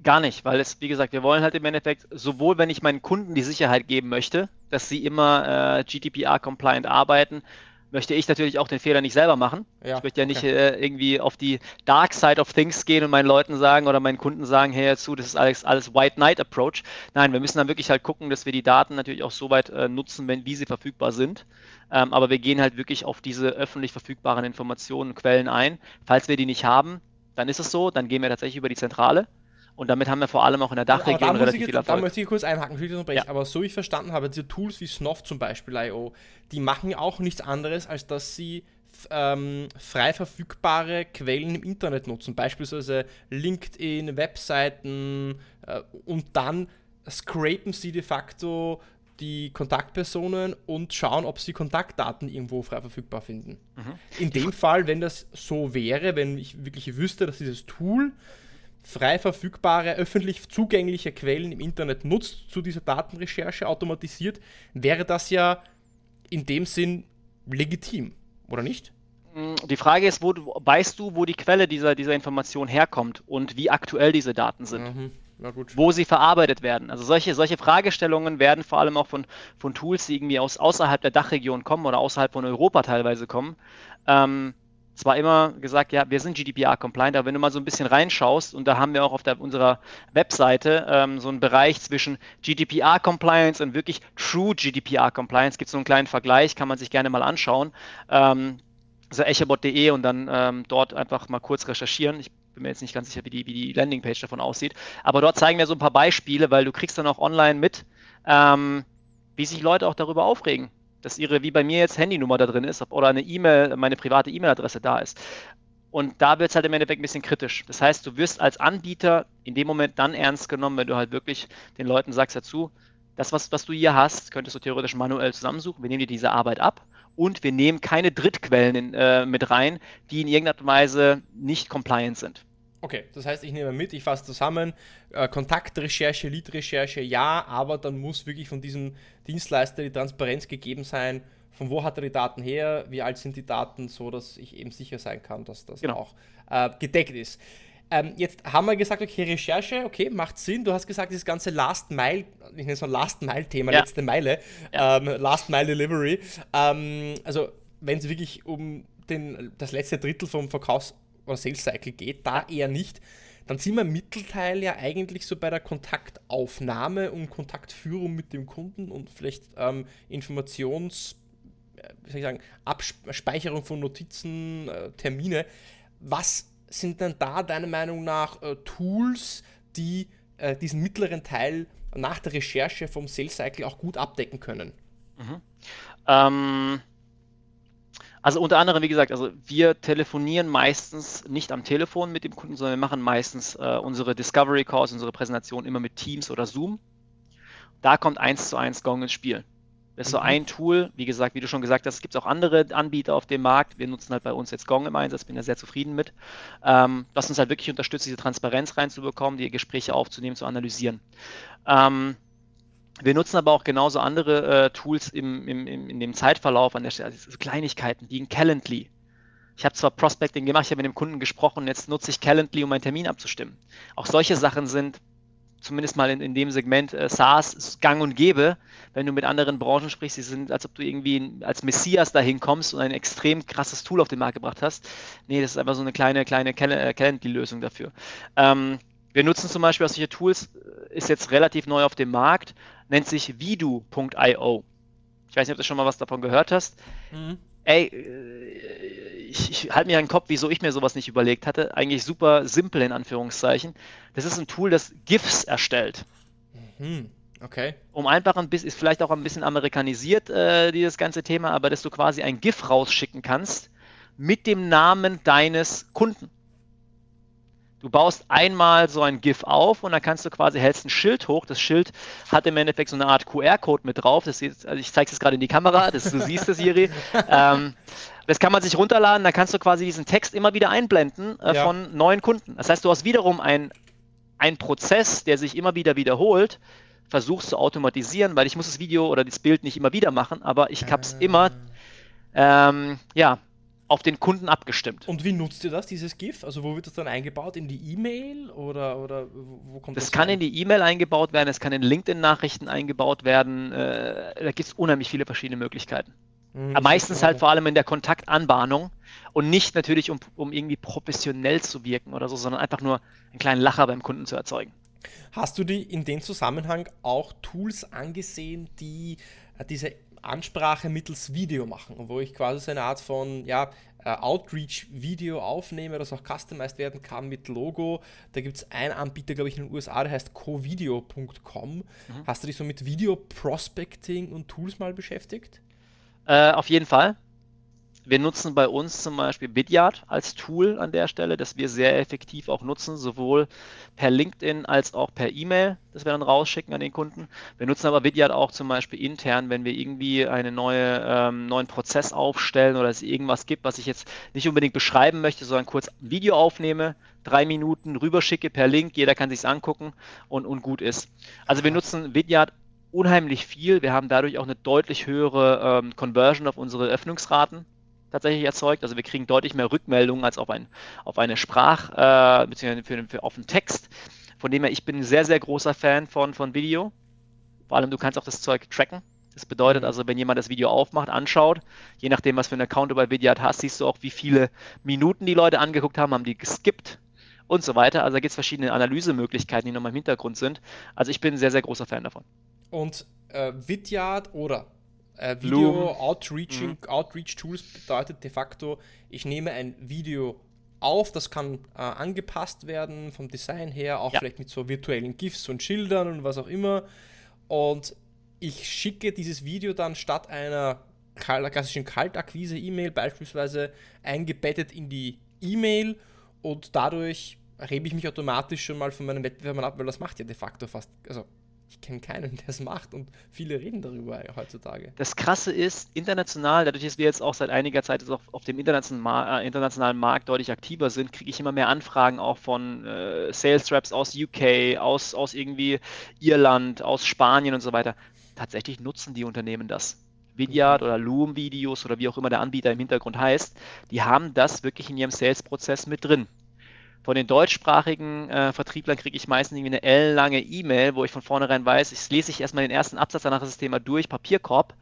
Gar nicht, weil es, wie gesagt, wir wollen halt im Endeffekt, sowohl wenn ich meinen Kunden die Sicherheit geben möchte, dass sie immer äh, GDPR-compliant arbeiten, möchte ich natürlich auch den Fehler nicht selber machen. Ja, ich möchte ja nicht okay. äh, irgendwie auf die Dark Side of Things gehen und meinen Leuten sagen oder meinen Kunden sagen, hey, zu, das ist alles, alles White Knight Approach. Nein, wir müssen dann wirklich halt gucken, dass wir die Daten natürlich auch so weit äh, nutzen, wenn, wie sie verfügbar sind. Ähm, aber wir gehen halt wirklich auf diese öffentlich verfügbaren Informationen und Quellen ein. Falls wir die nicht haben, dann ist es so, dann gehen wir tatsächlich über die Zentrale Und damit haben wir vor allem auch in der Dachregion relativ ich, viel Erfolg. Da möchte ich kurz einhaken, ja. aber so wie ich verstanden habe, diese Tools wie Snoff zum Beispiel, IO, die machen auch nichts anderes, als dass sie ähm, frei verfügbare Quellen im Internet nutzen, beispielsweise LinkedIn, Webseiten äh, und dann scrapen sie de facto die Kontaktpersonen und schauen, ob sie Kontaktdaten irgendwo frei verfügbar finden. Mhm. In dem Fall, wenn das so wäre, wenn ich wirklich wüsste, dass dieses Tool frei verfügbare, öffentlich zugängliche Quellen im Internet nutzt zu dieser Datenrecherche automatisiert, wäre das ja in dem Sinn legitim, oder nicht? Mm, die Frage ist, wo du, weißt du, wo die Quelle dieser, dieser Information herkommt und wie aktuell diese Daten sind? Mhm. Wo sie verarbeitet werden. Also solche, solche Fragestellungen werden vor allem auch von, von Tools, die irgendwie aus außerhalb der Dachregion kommen oder außerhalb von Europa teilweise kommen, ähm, zwar immer gesagt, ja, wir sind GDPR-compliant, aber wenn du mal so ein bisschen reinschaust, und da haben wir auch auf der, unserer Webseite ähm, so einen Bereich zwischen GDPR-Compliance und wirklich True GDPR-Compliance, gibt es so einen kleinen Vergleich, kann man sich gerne mal anschauen. Ähm, also echabot.de und dann ähm, dort einfach mal kurz recherchieren. Ich bin mir jetzt nicht ganz sicher, wie die, wie die Landingpage davon aussieht. Aber dort zeigen wir so ein paar Beispiele, weil du kriegst dann auch online mit, ähm, wie sich Leute auch darüber aufregen dass ihre, wie bei mir jetzt, Handynummer da drin ist oder eine E-Mail, meine private E-Mail-Adresse da ist. Und da wird es halt im Endeffekt ein bisschen kritisch. Das heißt, du wirst als Anbieter in dem Moment dann ernst genommen, wenn du halt wirklich den Leuten sagst dazu, das, was, was du hier hast, könntest du theoretisch manuell zusammensuchen. Wir nehmen dir diese Arbeit ab und wir nehmen keine Drittquellen in, äh, mit rein, die in irgendeiner Weise nicht compliant sind. Okay, das heißt, ich nehme mit, ich fasse zusammen, äh, Kontaktrecherche, Lead-Recherche, ja, aber dann muss wirklich von diesem Dienstleister die Transparenz gegeben sein, von wo hat er die Daten her, wie alt sind die Daten, so dass ich eben sicher sein kann, dass das genau. auch äh, gedeckt ist. Ähm, jetzt haben wir gesagt, okay, Recherche, okay, macht Sinn. Du hast gesagt, dieses ganze Last Mile, ich nenne es so Last Mile Thema, ja. letzte Meile, ja. ähm, Last Mile Delivery. Ähm, also, wenn es wirklich um den, das letzte Drittel vom Verkaufs- oder Sales Cycle geht, da eher nicht. Dann sind wir im Mittelteil ja eigentlich so bei der Kontaktaufnahme und Kontaktführung mit dem Kunden und vielleicht ähm, Informations, äh, wie soll ich sagen, Abspeicherung von Notizen, äh, Termine. Was sind denn da deiner Meinung nach äh, Tools, die äh, diesen mittleren Teil nach der Recherche vom Sales Cycle auch gut abdecken können? Mhm. Ähm, also unter anderem, wie gesagt, also wir telefonieren meistens nicht am Telefon mit dem Kunden, sondern wir machen meistens äh, unsere Discovery Calls, unsere Präsentation immer mit Teams oder Zoom. Da kommt eins zu eins Gong ins Spiel. Das ist so mhm. ein Tool, wie gesagt, wie du schon gesagt hast, gibt es auch andere Anbieter auf dem Markt. Wir nutzen halt bei uns jetzt Gong im Einsatz, bin da sehr zufrieden mit. Ähm, was uns halt wirklich unterstützt, diese Transparenz reinzubekommen, die Gespräche aufzunehmen, zu analysieren. Ähm, wir nutzen aber auch genauso andere äh, Tools im, im, im, in dem Zeitverlauf an der Stelle, also Kleinigkeiten wie ein Calendly. Ich habe zwar Prospecting gemacht, ich habe mit dem Kunden gesprochen, jetzt nutze ich Calendly, um meinen Termin abzustimmen. Auch solche Sachen sind zumindest mal in, in dem Segment äh, SaaS gang und gäbe, wenn du mit anderen Branchen sprichst, sie sind, als ob du irgendwie als Messias dahin kommst und ein extrem krasses Tool auf den Markt gebracht hast. Nee, das ist einfach so eine kleine, kleine äh, Calendly-Lösung dafür. Ähm, wir nutzen zum Beispiel solche Tools, äh, ist jetzt relativ neu auf dem Markt, nennt sich vidu.io. Ich weiß nicht, ob du schon mal was davon gehört hast. Mhm. Ey, äh, ich, ich halte mir an den Kopf, wieso ich mir sowas nicht überlegt hatte. Eigentlich super simpel in Anführungszeichen. Das ist ein Tool, das GIFs erstellt. Mhm. Okay. Um einfach ein bisschen, ist vielleicht auch ein bisschen amerikanisiert, äh, dieses ganze Thema, aber dass du quasi ein GIF rausschicken kannst mit dem Namen deines Kunden. Du baust einmal so ein GIF auf und dann kannst du quasi, hältst ein Schild hoch. Das Schild hat im Endeffekt so eine Art QR-Code mit drauf. Das ist, also ich zeige es gerade in die Kamera, das, du siehst es, Siri. ähm, das kann man sich runterladen, dann kannst du quasi diesen Text immer wieder einblenden äh, ja. von neuen Kunden. Das heißt, du hast wiederum ein, ein Prozess, der sich immer wieder wiederholt, versuchst zu automatisieren, weil ich muss das Video oder das Bild nicht immer wieder machen, aber ich habe es ah. immer ähm, ja, auf den Kunden abgestimmt. Und wie nutzt ihr das, dieses GIF? Also wo wird das dann eingebaut? In die E-Mail oder, oder wo kommt das? Das kann an? in die E-Mail eingebaut werden, es kann in LinkedIn-Nachrichten eingebaut werden. Äh, da gibt es unheimlich viele verschiedene Möglichkeiten. Hm, Aber meistens halt vor allem in der Kontaktanbahnung und nicht natürlich, um, um irgendwie professionell zu wirken oder so, sondern einfach nur einen kleinen Lacher beim Kunden zu erzeugen. Hast du die in dem Zusammenhang auch Tools angesehen, die äh, diese Ansprache mittels Video machen, wo ich quasi so eine Art von ja, äh, Outreach-Video aufnehme, das auch customized werden kann mit Logo. Da gibt es einen Anbieter, glaube ich, in den USA, der heißt covideo.com. Mhm. Hast du dich so mit Video-Prospecting und Tools mal beschäftigt? Äh, auf jeden Fall. Wir nutzen bei uns zum Beispiel Vidyard als Tool an der Stelle, das wir sehr effektiv auch nutzen, sowohl per LinkedIn als auch per E-Mail, das wir dann rausschicken an den Kunden. Wir nutzen aber Vidyard auch zum Beispiel intern, wenn wir irgendwie einen neue, ähm, neuen Prozess aufstellen oder es irgendwas gibt, was ich jetzt nicht unbedingt beschreiben möchte, sondern kurz ein Video aufnehme, drei Minuten rüberschicke per Link, jeder kann sich angucken und, und gut ist. Also wir nutzen Vidyard unheimlich viel. Wir haben dadurch auch eine deutlich höhere ähm, Conversion auf unsere Öffnungsraten tatsächlich erzeugt. Also wir kriegen deutlich mehr Rückmeldungen als auf, ein, auf eine Sprach- äh, beziehungsweise für, für, auf einen Text. Von dem her, ich bin ein sehr, sehr großer Fan von, von Video. Vor allem, du kannst auch das Zeug tracken. Das bedeutet mhm. also, wenn jemand das Video aufmacht, anschaut, je nachdem, was für einen Account du bei Vidyard hast, siehst du auch, wie viele Minuten die Leute angeguckt haben, haben die geskippt und so weiter. Also da gibt es verschiedene Analysemöglichkeiten, die nochmal im Hintergrund sind. Also ich bin ein sehr, sehr großer Fan davon. Und äh, Vidyard oder äh, Video Outreaching, mhm. Outreach Tools bedeutet de facto, ich nehme ein Video auf, das kann äh, angepasst werden vom Design her, auch ja. vielleicht mit so virtuellen GIFs und Schildern und was auch immer. Und ich schicke dieses Video dann statt einer klassischen Kaltakquise-E-Mail beispielsweise eingebettet in die E-Mail und dadurch rebe ich mich automatisch schon mal von meinen Wettbewerbern ab, weil das macht ja de facto fast, also ich kenne keinen, der es macht und viele reden darüber heutzutage. Das Krasse ist, international, dadurch, dass wir jetzt auch seit einiger Zeit auf, auf dem internationalen, äh, internationalen Markt deutlich aktiver sind, kriege ich immer mehr Anfragen auch von äh, Sales Reps aus UK, aus, aus irgendwie Irland, aus Spanien und so weiter. Tatsächlich nutzen die Unternehmen das. Vidyard oder Loom Videos oder wie auch immer der Anbieter im Hintergrund heißt, die haben das wirklich in ihrem Sales-Prozess mit drin. Von den deutschsprachigen äh, Vertrieblern kriege ich meistens irgendwie eine ellenlange E-Mail, wo ich von vornherein weiß, ich lese ich erstmal den ersten Absatz danach das Thema durch, Papierkorb.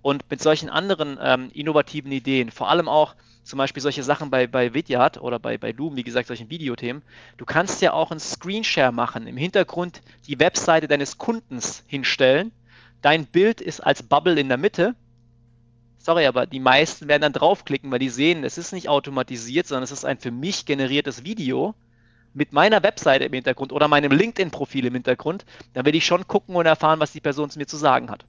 Und mit solchen anderen ähm, innovativen Ideen, vor allem auch zum Beispiel solche Sachen bei, bei Vidyard oder bei, bei Loom, wie gesagt, solchen Videothemen, du kannst ja auch einen Screenshare machen, im Hintergrund die Webseite deines Kundens hinstellen. Dein Bild ist als Bubble in der Mitte sorry, aber die meisten werden dann draufklicken, weil die sehen, es ist nicht automatisiert, sondern es ist ein für mich generiertes Video mit meiner Webseite im Hintergrund oder meinem LinkedIn-Profil im Hintergrund. Dann will ich schon gucken und erfahren, was die Person zu mir zu sagen hat.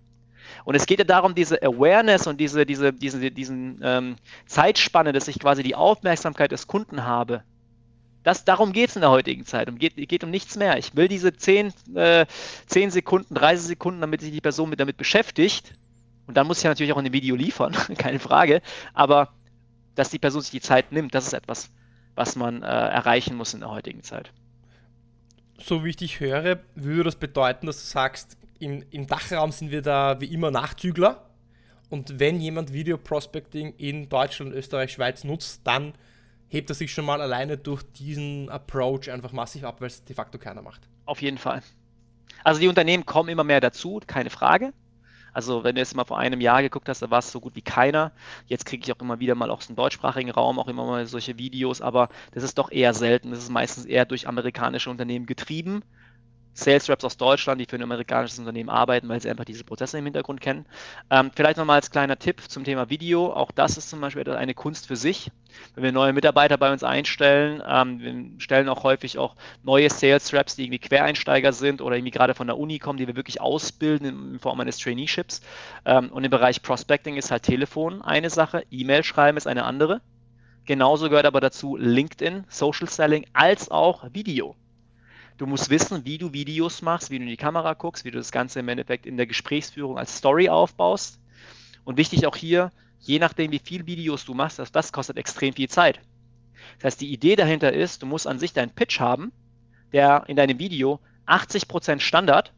Und es geht ja darum, diese Awareness und diese, diese, diese diesen ähm, Zeitspanne, dass ich quasi die Aufmerksamkeit des Kunden habe. Das, darum geht es in der heutigen Zeit. Es geht, geht, um nichts mehr. Ich will diese 10, äh, 10 Sekunden, 30 Sekunden, damit sich die Person mit damit beschäftigt, und dann muss ich ja natürlich auch in dem Video liefern, keine Frage. Aber dass die Person sich die Zeit nimmt, das ist etwas, was man äh, erreichen muss in der heutigen Zeit. So wie ich dich höre, würde das bedeuten, dass du sagst, im, im Dachraum sind wir da wie immer Nachzügler. Und wenn jemand Video Prospecting in Deutschland, Österreich, Schweiz nutzt, dann hebt er sich schon mal alleine durch diesen Approach einfach massiv ab, weil es de facto keiner macht. Auf jeden Fall. Also die Unternehmen kommen immer mehr dazu, keine Frage. Also wenn du jetzt mal vor einem Jahr geguckt hast, da war es so gut wie keiner. Jetzt kriege ich auch immer wieder mal aus dem deutschsprachigen Raum auch immer mal solche Videos, aber das ist doch eher selten. Das ist meistens eher durch amerikanische Unternehmen getrieben. Sales Reps aus Deutschland, die für ein amerikanisches Unternehmen arbeiten, weil sie einfach diese Prozesse im Hintergrund kennen. Ähm, vielleicht nochmal als kleiner Tipp zum Thema Video. Auch das ist zum Beispiel eine Kunst für sich. Wenn wir neue Mitarbeiter bei uns einstellen, ähm, wir stellen auch häufig auch neue Sales Reps, die irgendwie Quereinsteiger sind oder irgendwie gerade von der Uni kommen, die wir wirklich ausbilden in Form eines Traineeships. Ähm, und im Bereich Prospecting ist halt Telefon eine Sache, E-Mail schreiben ist eine andere. Genauso gehört aber dazu LinkedIn, Social Selling als auch Video. Du musst wissen, wie du Videos machst, wie du in die Kamera guckst, wie du das Ganze im Endeffekt in der Gesprächsführung als Story aufbaust. Und wichtig auch hier, je nachdem, wie viel Videos du machst, das, das kostet extrem viel Zeit. Das heißt, die Idee dahinter ist, du musst an sich deinen Pitch haben, der in deinem Video 80% Standard,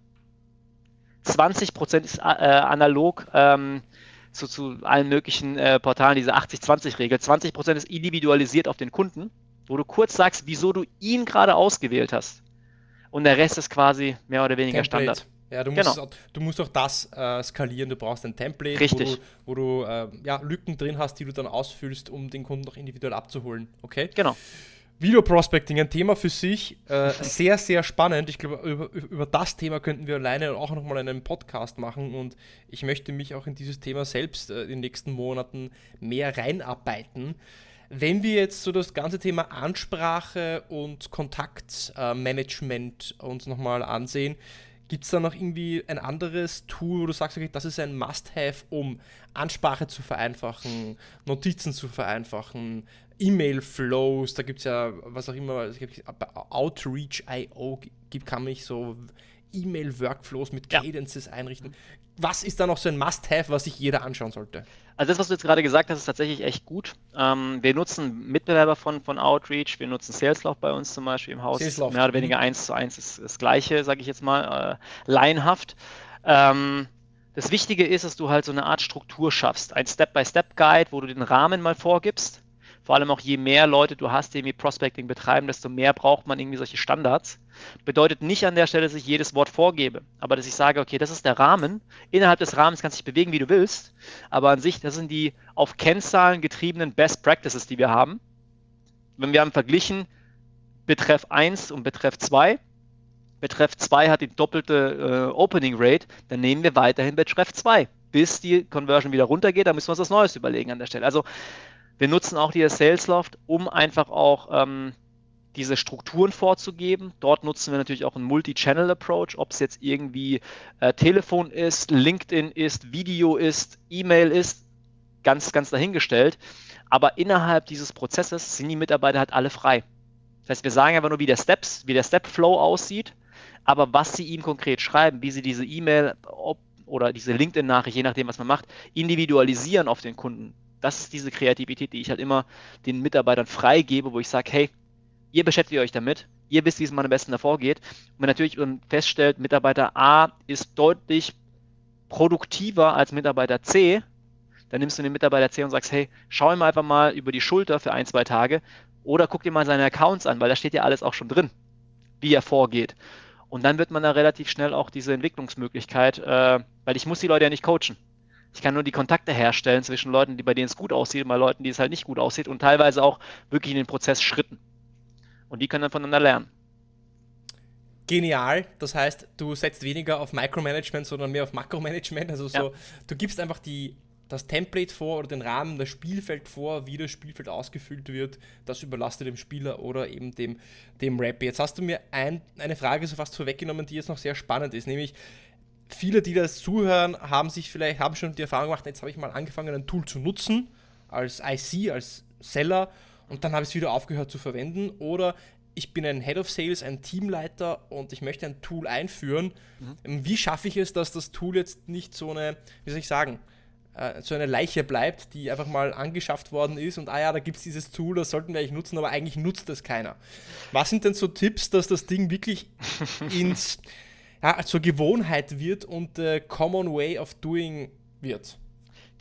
20% ist äh, analog ähm, zu, zu, allen möglichen äh, Portalen, diese 80-20-Regel. 20% ist individualisiert auf den Kunden, wo du kurz sagst, wieso du ihn gerade ausgewählt hast und der Rest ist quasi mehr oder weniger Template. Standard. Ja, du musst, genau. auch, du musst auch das äh, skalieren. Du brauchst ein Template, Richtig. wo du, wo du äh, ja, Lücken drin hast, die du dann ausfüllst, um den Kunden noch individuell abzuholen. Okay? Genau. Video Prospecting, ein Thema für sich, äh, sehr, sehr spannend. Ich glaube, über, über das Thema könnten wir alleine auch nochmal einen Podcast machen und ich möchte mich auch in dieses Thema selbst äh, in den nächsten Monaten mehr reinarbeiten. Wenn wir jetzt so das ganze Thema Ansprache und Kontaktmanagement äh, uns nochmal ansehen, gibt es da noch irgendwie ein anderes Tool, wo du sagst, okay, das ist ein Must-Have, um Ansprache zu vereinfachen, Notizen zu vereinfachen, E-Mail-Flows, da gibt es ja, was auch immer, Outreach.io gibt, kann mich so E-Mail-Workflows mit Cadences ja. einrichten. Was ist da noch so ein Must-Have, was sich jeder anschauen sollte? Also das, was du jetzt gerade gesagt hast, ist tatsächlich echt gut. Ähm, wir nutzen Mitbewerber von, von Outreach, wir nutzen Saleslauf bei uns zum Beispiel im Haus. Saleslauf. Mehr oder weniger mhm. eins zu eins ist das gleiche, sage ich jetzt mal, äh, laienhaft. Ähm, das Wichtige ist, dass du halt so eine Art Struktur schaffst. Ein Step-by-Step-Guide, wo du den Rahmen mal vorgibst vor allem auch je mehr Leute du hast, die irgendwie Prospecting betreiben, desto mehr braucht man irgendwie solche Standards. Bedeutet nicht an der Stelle, dass ich jedes Wort vorgebe, aber dass ich sage, okay, das ist der Rahmen. Innerhalb des Rahmens kannst du dich bewegen, wie du willst, aber an sich, das sind die auf Kennzahlen getriebenen Best Practices, die wir haben. Wenn wir haben verglichen Betreff 1 und Betreff 2, Betreff 2 hat die doppelte äh, Opening Rate, dann nehmen wir weiterhin Betreff 2 bis die Conversion wieder runtergeht, dann müssen wir uns was Neues überlegen an der Stelle. Also wir nutzen auch die Salesloft, um einfach auch ähm, diese Strukturen vorzugeben. Dort nutzen wir natürlich auch einen Multi-Channel-Approach, ob es jetzt irgendwie äh, Telefon ist, LinkedIn ist, Video ist, E-Mail ist, ganz, ganz dahingestellt. Aber innerhalb dieses Prozesses sind die Mitarbeiter halt alle frei. Das heißt, wir sagen einfach nur, wie der Steps, wie der Step-Flow aussieht, aber was sie ihm konkret schreiben, wie sie diese E-Mail oder diese LinkedIn-Nachricht, je nachdem, was man macht, individualisieren auf den Kunden das ist diese Kreativität, die ich halt immer den Mitarbeitern freigebe, wo ich sage, hey, ihr beschäftigt euch damit, ihr wisst, wie es am besten davor geht. Und wenn natürlich feststellt, Mitarbeiter A ist deutlich produktiver als Mitarbeiter C, dann nimmst du den Mitarbeiter C und sagst, hey, schau ihm einfach mal über die Schulter für ein, zwei Tage oder guck dir mal seine Accounts an, weil da steht ja alles auch schon drin, wie er vorgeht. Und dann wird man da relativ schnell auch diese Entwicklungsmöglichkeit, äh, weil ich muss die Leute ja nicht coachen. Ich kann nur die Kontakte herstellen zwischen Leuten, die bei denen es gut aussieht, und bei Leuten, die es halt nicht gut aussieht und teilweise auch wirklich in den Prozess schritten. Und die können dann voneinander lernen. Genial, das heißt, du setzt weniger auf Micromanagement, sondern mehr auf Makromanagement. Also so, ja. du gibst einfach die, das Template vor oder den Rahmen, das Spielfeld vor, wie das Spielfeld ausgefüllt wird. Das überlasst du dem Spieler oder eben dem, dem Rap. Jetzt hast du mir ein, eine Frage so fast vorweggenommen, die jetzt noch sehr spannend ist, nämlich viele, die das zuhören, haben sich vielleicht, haben schon die Erfahrung gemacht, jetzt habe ich mal angefangen, ein Tool zu nutzen, als IC, als Seller, und dann habe ich es wieder aufgehört zu verwenden. Oder ich bin ein Head of Sales, ein Teamleiter und ich möchte ein Tool einführen. Mhm. Wie schaffe ich es, dass das Tool jetzt nicht so eine, wie soll ich sagen, äh, so eine Leiche bleibt, die einfach mal angeschafft worden ist und ah ja, da gibt es dieses Tool, das sollten wir eigentlich nutzen, aber eigentlich nutzt das keiner. Was sind denn so Tipps, dass das Ding wirklich ins ja, zur Gewohnheit wird und äh, Common Way of Doing wird.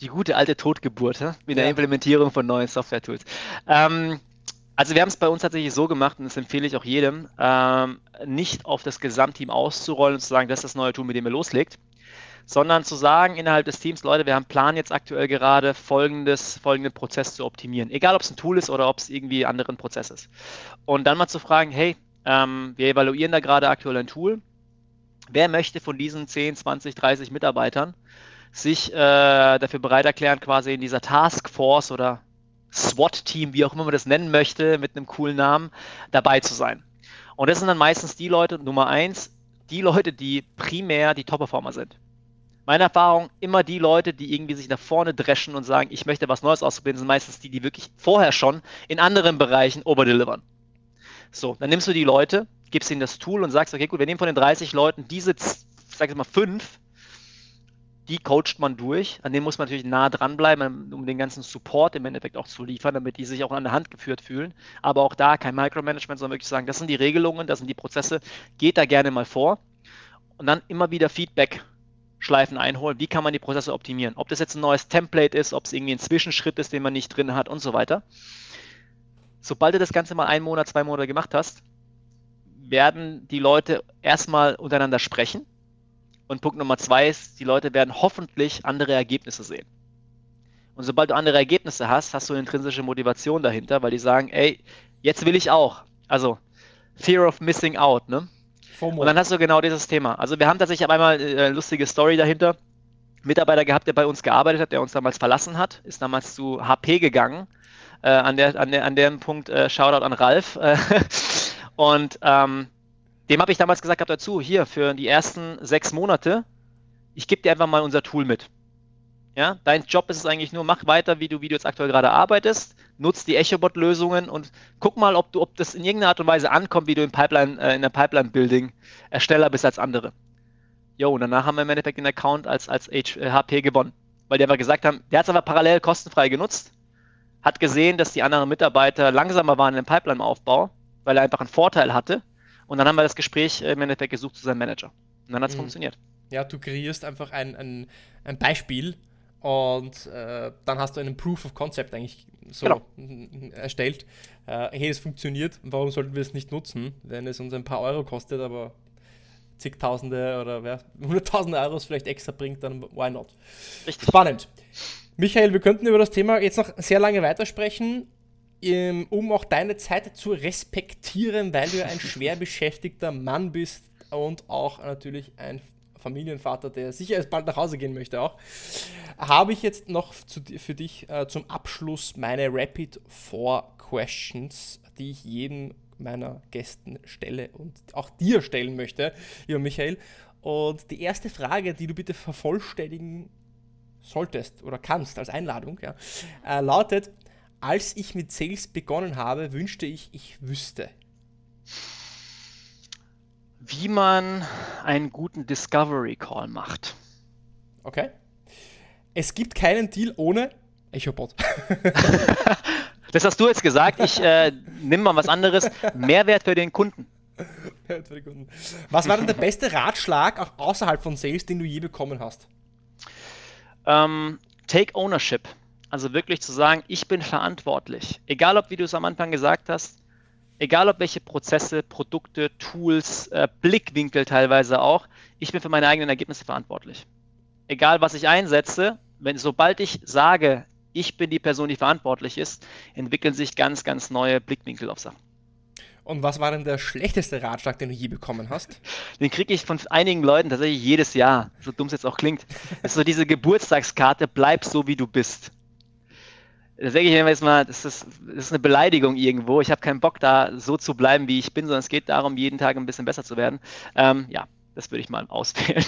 Die gute alte Totgeburt mit ja. der Implementierung von neuen Software-Tools. Ähm, also wir haben es bei uns tatsächlich so gemacht und das empfehle ich auch jedem, ähm, nicht auf das Gesamtteam auszurollen und zu sagen, das ist das neue Tool, mit dem ihr loslegt, sondern zu sagen innerhalb des Teams, Leute, wir haben Plan jetzt aktuell gerade folgendes, folgenden Prozess zu optimieren. Egal, ob es ein Tool ist oder ob es irgendwie ein anderer Prozess ist. Und dann mal zu fragen, hey, ähm, wir evaluieren da gerade aktuell ein Tool Wer möchte von diesen 10, 20, 30 Mitarbeitern sich äh, dafür bereit erklären, quasi in dieser Taskforce oder SWAT-Team, wie auch immer man das nennen möchte, mit einem coolen Namen, dabei zu sein? Und das sind dann meistens die Leute, Nummer eins, die Leute, die primär die Top-Performer sind. Meine Erfahrung, immer die Leute, die irgendwie sich nach vorne dreschen und sagen, ich möchte was Neues ausprobieren, sind meistens die, die wirklich vorher schon in anderen Bereichen overdelivern. So, dann nimmst du die Leute, gibst ihnen das Tool und sagst, okay, gut, wir nehmen von den 30 Leuten diese, sag ich mal, fünf, die coacht man durch. An denen muss man natürlich nah dranbleiben, um den ganzen Support im Endeffekt auch zu liefern, damit die sich auch an der Hand geführt fühlen. Aber auch da kein Micromanagement, sondern wirklich sagen, das sind die Regelungen, das sind die Prozesse, geht da gerne mal vor. Und dann immer wieder Feedback Schleifen einholen. Wie kann man die Prozesse optimieren? Ob das jetzt ein neues Template ist, ob es irgendwie ein Zwischenschritt ist, den man nicht drin hat und so weiter. Sobald du das Ganze mal einen Monat, zwei Monate gemacht hast, werden die Leute erstmal untereinander sprechen. Und Punkt Nummer zwei ist, die Leute werden hoffentlich andere Ergebnisse sehen. Und sobald du andere Ergebnisse hast, hast du eine intrinsische Motivation dahinter, weil die sagen, ey, jetzt will ich auch. Also Fear of Missing Out, ne? FOMO. Und dann hast du genau dieses Thema. Also wir haben tatsächlich einmal äh, eine lustige Story dahinter. Mitarbeiter gehabt, der bei uns gearbeitet hat, der uns damals verlassen hat, ist damals zu HP gegangen Äh, an, der, an, der, an dem Punkt äh, Shoutout an Ralf. und ähm, dem habe ich damals gesagt, gehabt dazu, hier für die ersten sechs Monate, ich gebe dir einfach mal unser Tool mit. Ja, dein Job ist es eigentlich nur, mach weiter, wie du, wie du jetzt aktuell gerade arbeitest, nutz die EchoBot-Lösungen und guck mal, ob du, ob das in irgendeiner Art und Weise ankommt, wie du im Pipeline, äh, in der Pipeline-Building Ersteller bist als andere. Jo, und danach haben wir im Endeffekt den Account als, als HP gewonnen. Weil die einfach gesagt haben, der hat es aber parallel kostenfrei genutzt, hat gesehen, dass die anderen Mitarbeiter langsamer waren im Pipeline-Aufbau, weil er einfach einen Vorteil hatte. Und dann haben wir das Gespräch im Endeffekt gesucht zu seinem Manager. Und dann hat es mhm. funktioniert. Ja, du kreierst einfach ein, ein, ein Beispiel und äh, dann hast du einen Proof of Concept eigentlich so genau. erstellt. Äh, hey, es funktioniert, warum sollten wir es nicht nutzen, wenn es uns ein paar Euro kostet, aber zigtausende oder ja, hunderttausende Euros vielleicht extra bringt, dann why not? Richtig. Spannend. Michael, wir könnten über das Thema jetzt noch sehr lange weitersprechen, um auch deine Zeit zu respektieren, weil du ein schwer beschäftigter Mann bist und auch natürlich ein Familienvater, der sicher erst bald nach Hause gehen möchte auch, habe ich jetzt noch zu, für dich äh, zum Abschluss meine Rapid Four Questions, die ich jedem meiner Gästen stelle und auch dir stellen möchte, lieber Michael. Und die erste Frage, die du bitte vervollständigen solltest oder kannst als Einladung, ja, äh, lautet, als ich mit Sales begonnen habe, wünschte ich, ich wüsste. Wie man einen guten Discovery Call macht. Okay. Es gibt keinen Deal ohne EchoBot. Das hast du jetzt gesagt. Ich äh, nehme mal was anderes. Mehrwert für den Kunden. Mehrwert für den Kunden. Was war denn der beste Ratschlag, auch außerhalb von Sales, den du je bekommen hast? Ähm, take Ownership. Also wirklich zu sagen, ich bin verantwortlich. Egal, ob, wie du es am Anfang gesagt hast, egal, ob welche Prozesse, Produkte, Tools, äh, Blickwinkel teilweise auch, ich bin für meine eigenen Ergebnisse verantwortlich. Egal, was ich einsetze, wenn, sobald ich sage, ich bin die Person, die verantwortlich ist, entwickeln sich ganz, ganz neue Blickwinkel auf Sachen. Und was war denn der schlechteste Ratschlag, den du je bekommen hast? Den kriege ich von einigen Leuten tatsächlich jedes Jahr, so dumm es jetzt auch klingt. Das ist so diese Geburtstagskarte, bleib so wie du bist. Da sage ich mir jetzt mal, das ist, das ist eine Beleidigung irgendwo. Ich habe keinen Bock, da so zu bleiben, wie ich bin, sondern es geht darum, jeden Tag ein bisschen besser zu werden. Ähm, ja, das würde ich mal auswählen.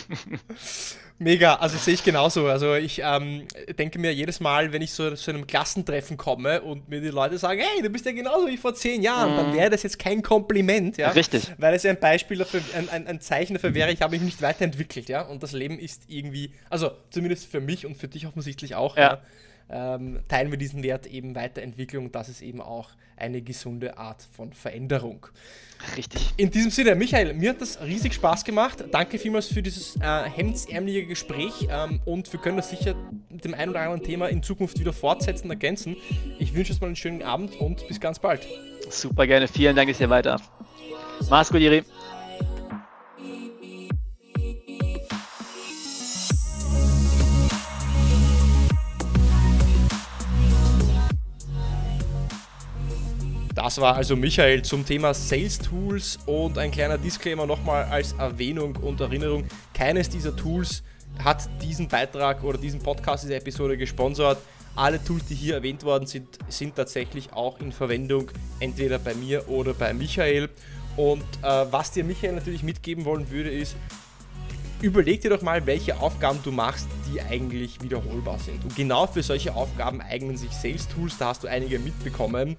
Mega, also sehe ich genauso. Also ich ähm, denke mir jedes Mal, wenn ich so zu einem Klassentreffen komme und mir die Leute sagen, hey, du bist ja genauso wie vor zehn Jahren, mm. dann wäre das jetzt kein Kompliment, ja. Richtig. Weil es ja ein Beispiel dafür, ein, ein, ein Zeichen dafür wäre, ich habe mich nicht weiterentwickelt, ja. Und das Leben ist irgendwie, also zumindest für mich und für dich offensichtlich auch, ja. ja ähm, teilen wir diesen Wert eben Weiterentwicklung. Das ist eben auch eine gesunde Art von Veränderung. Richtig. In diesem Sinne, Michael, mir hat das riesig Spaß gemacht. Danke vielmals für dieses äh, hemdsärmelige Gespräch ähm, und wir können das sicher mit dem einen oder anderen Thema in Zukunft wieder fortsetzen, ergänzen. Ich wünsche euch mal einen schönen Abend und bis ganz bald. Super gerne. Vielen Dank, dass ihr weiter. Mach's gut, Iri. Das war also Michael zum Thema Sales Tools und ein kleiner Disclaimer nochmal als Erwähnung und Erinnerung. Keines dieser Tools hat diesen Beitrag oder diesen Podcast, diese Episode gesponsert. Alle Tools, die hier erwähnt worden sind, sind tatsächlich auch in Verwendung, entweder bei mir oder bei Michael. Und äh, was dir Michael natürlich mitgeben wollen würde, ist, überleg dir doch mal, welche Aufgaben du machst, die eigentlich wiederholbar sind. Und genau für solche Aufgaben eignen sich Sales Tools, da hast du einige mitbekommen.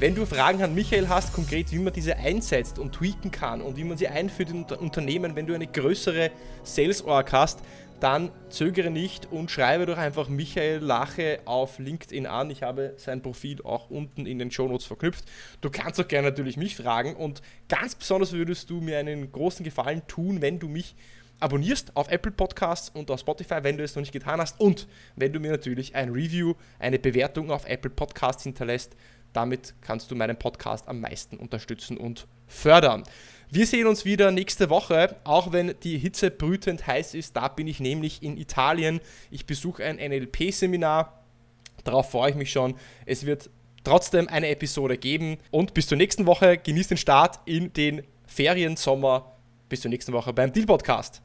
Wenn du Fragen an Michael hast, konkret wie man diese einsetzt und tweaken kann und wie man sie einführt in Unternehmen, wenn du eine größere Sales-Org hast, dann zögere nicht und schreibe doch einfach Michael Lache auf LinkedIn an. Ich habe sein Profil auch unten in den Shownotes verknüpft. Du kannst auch gerne natürlich mich fragen und ganz besonders würdest du mir einen großen Gefallen tun, wenn du mich abonnierst auf Apple Podcasts und auf Spotify, wenn du es noch nicht getan hast und wenn du mir natürlich ein Review, eine Bewertung auf Apple Podcasts hinterlässt. Damit kannst du meinen Podcast am meisten unterstützen und fördern. Wir sehen uns wieder nächste Woche, auch wenn die Hitze brütend heiß ist. Da bin ich nämlich in Italien. Ich besuche ein NLP-Seminar. Darauf freue ich mich schon. Es wird trotzdem eine Episode geben. Und bis zur nächsten Woche. Genießt den Start in den Feriensommer. Bis zur nächsten Woche beim Deal Podcast.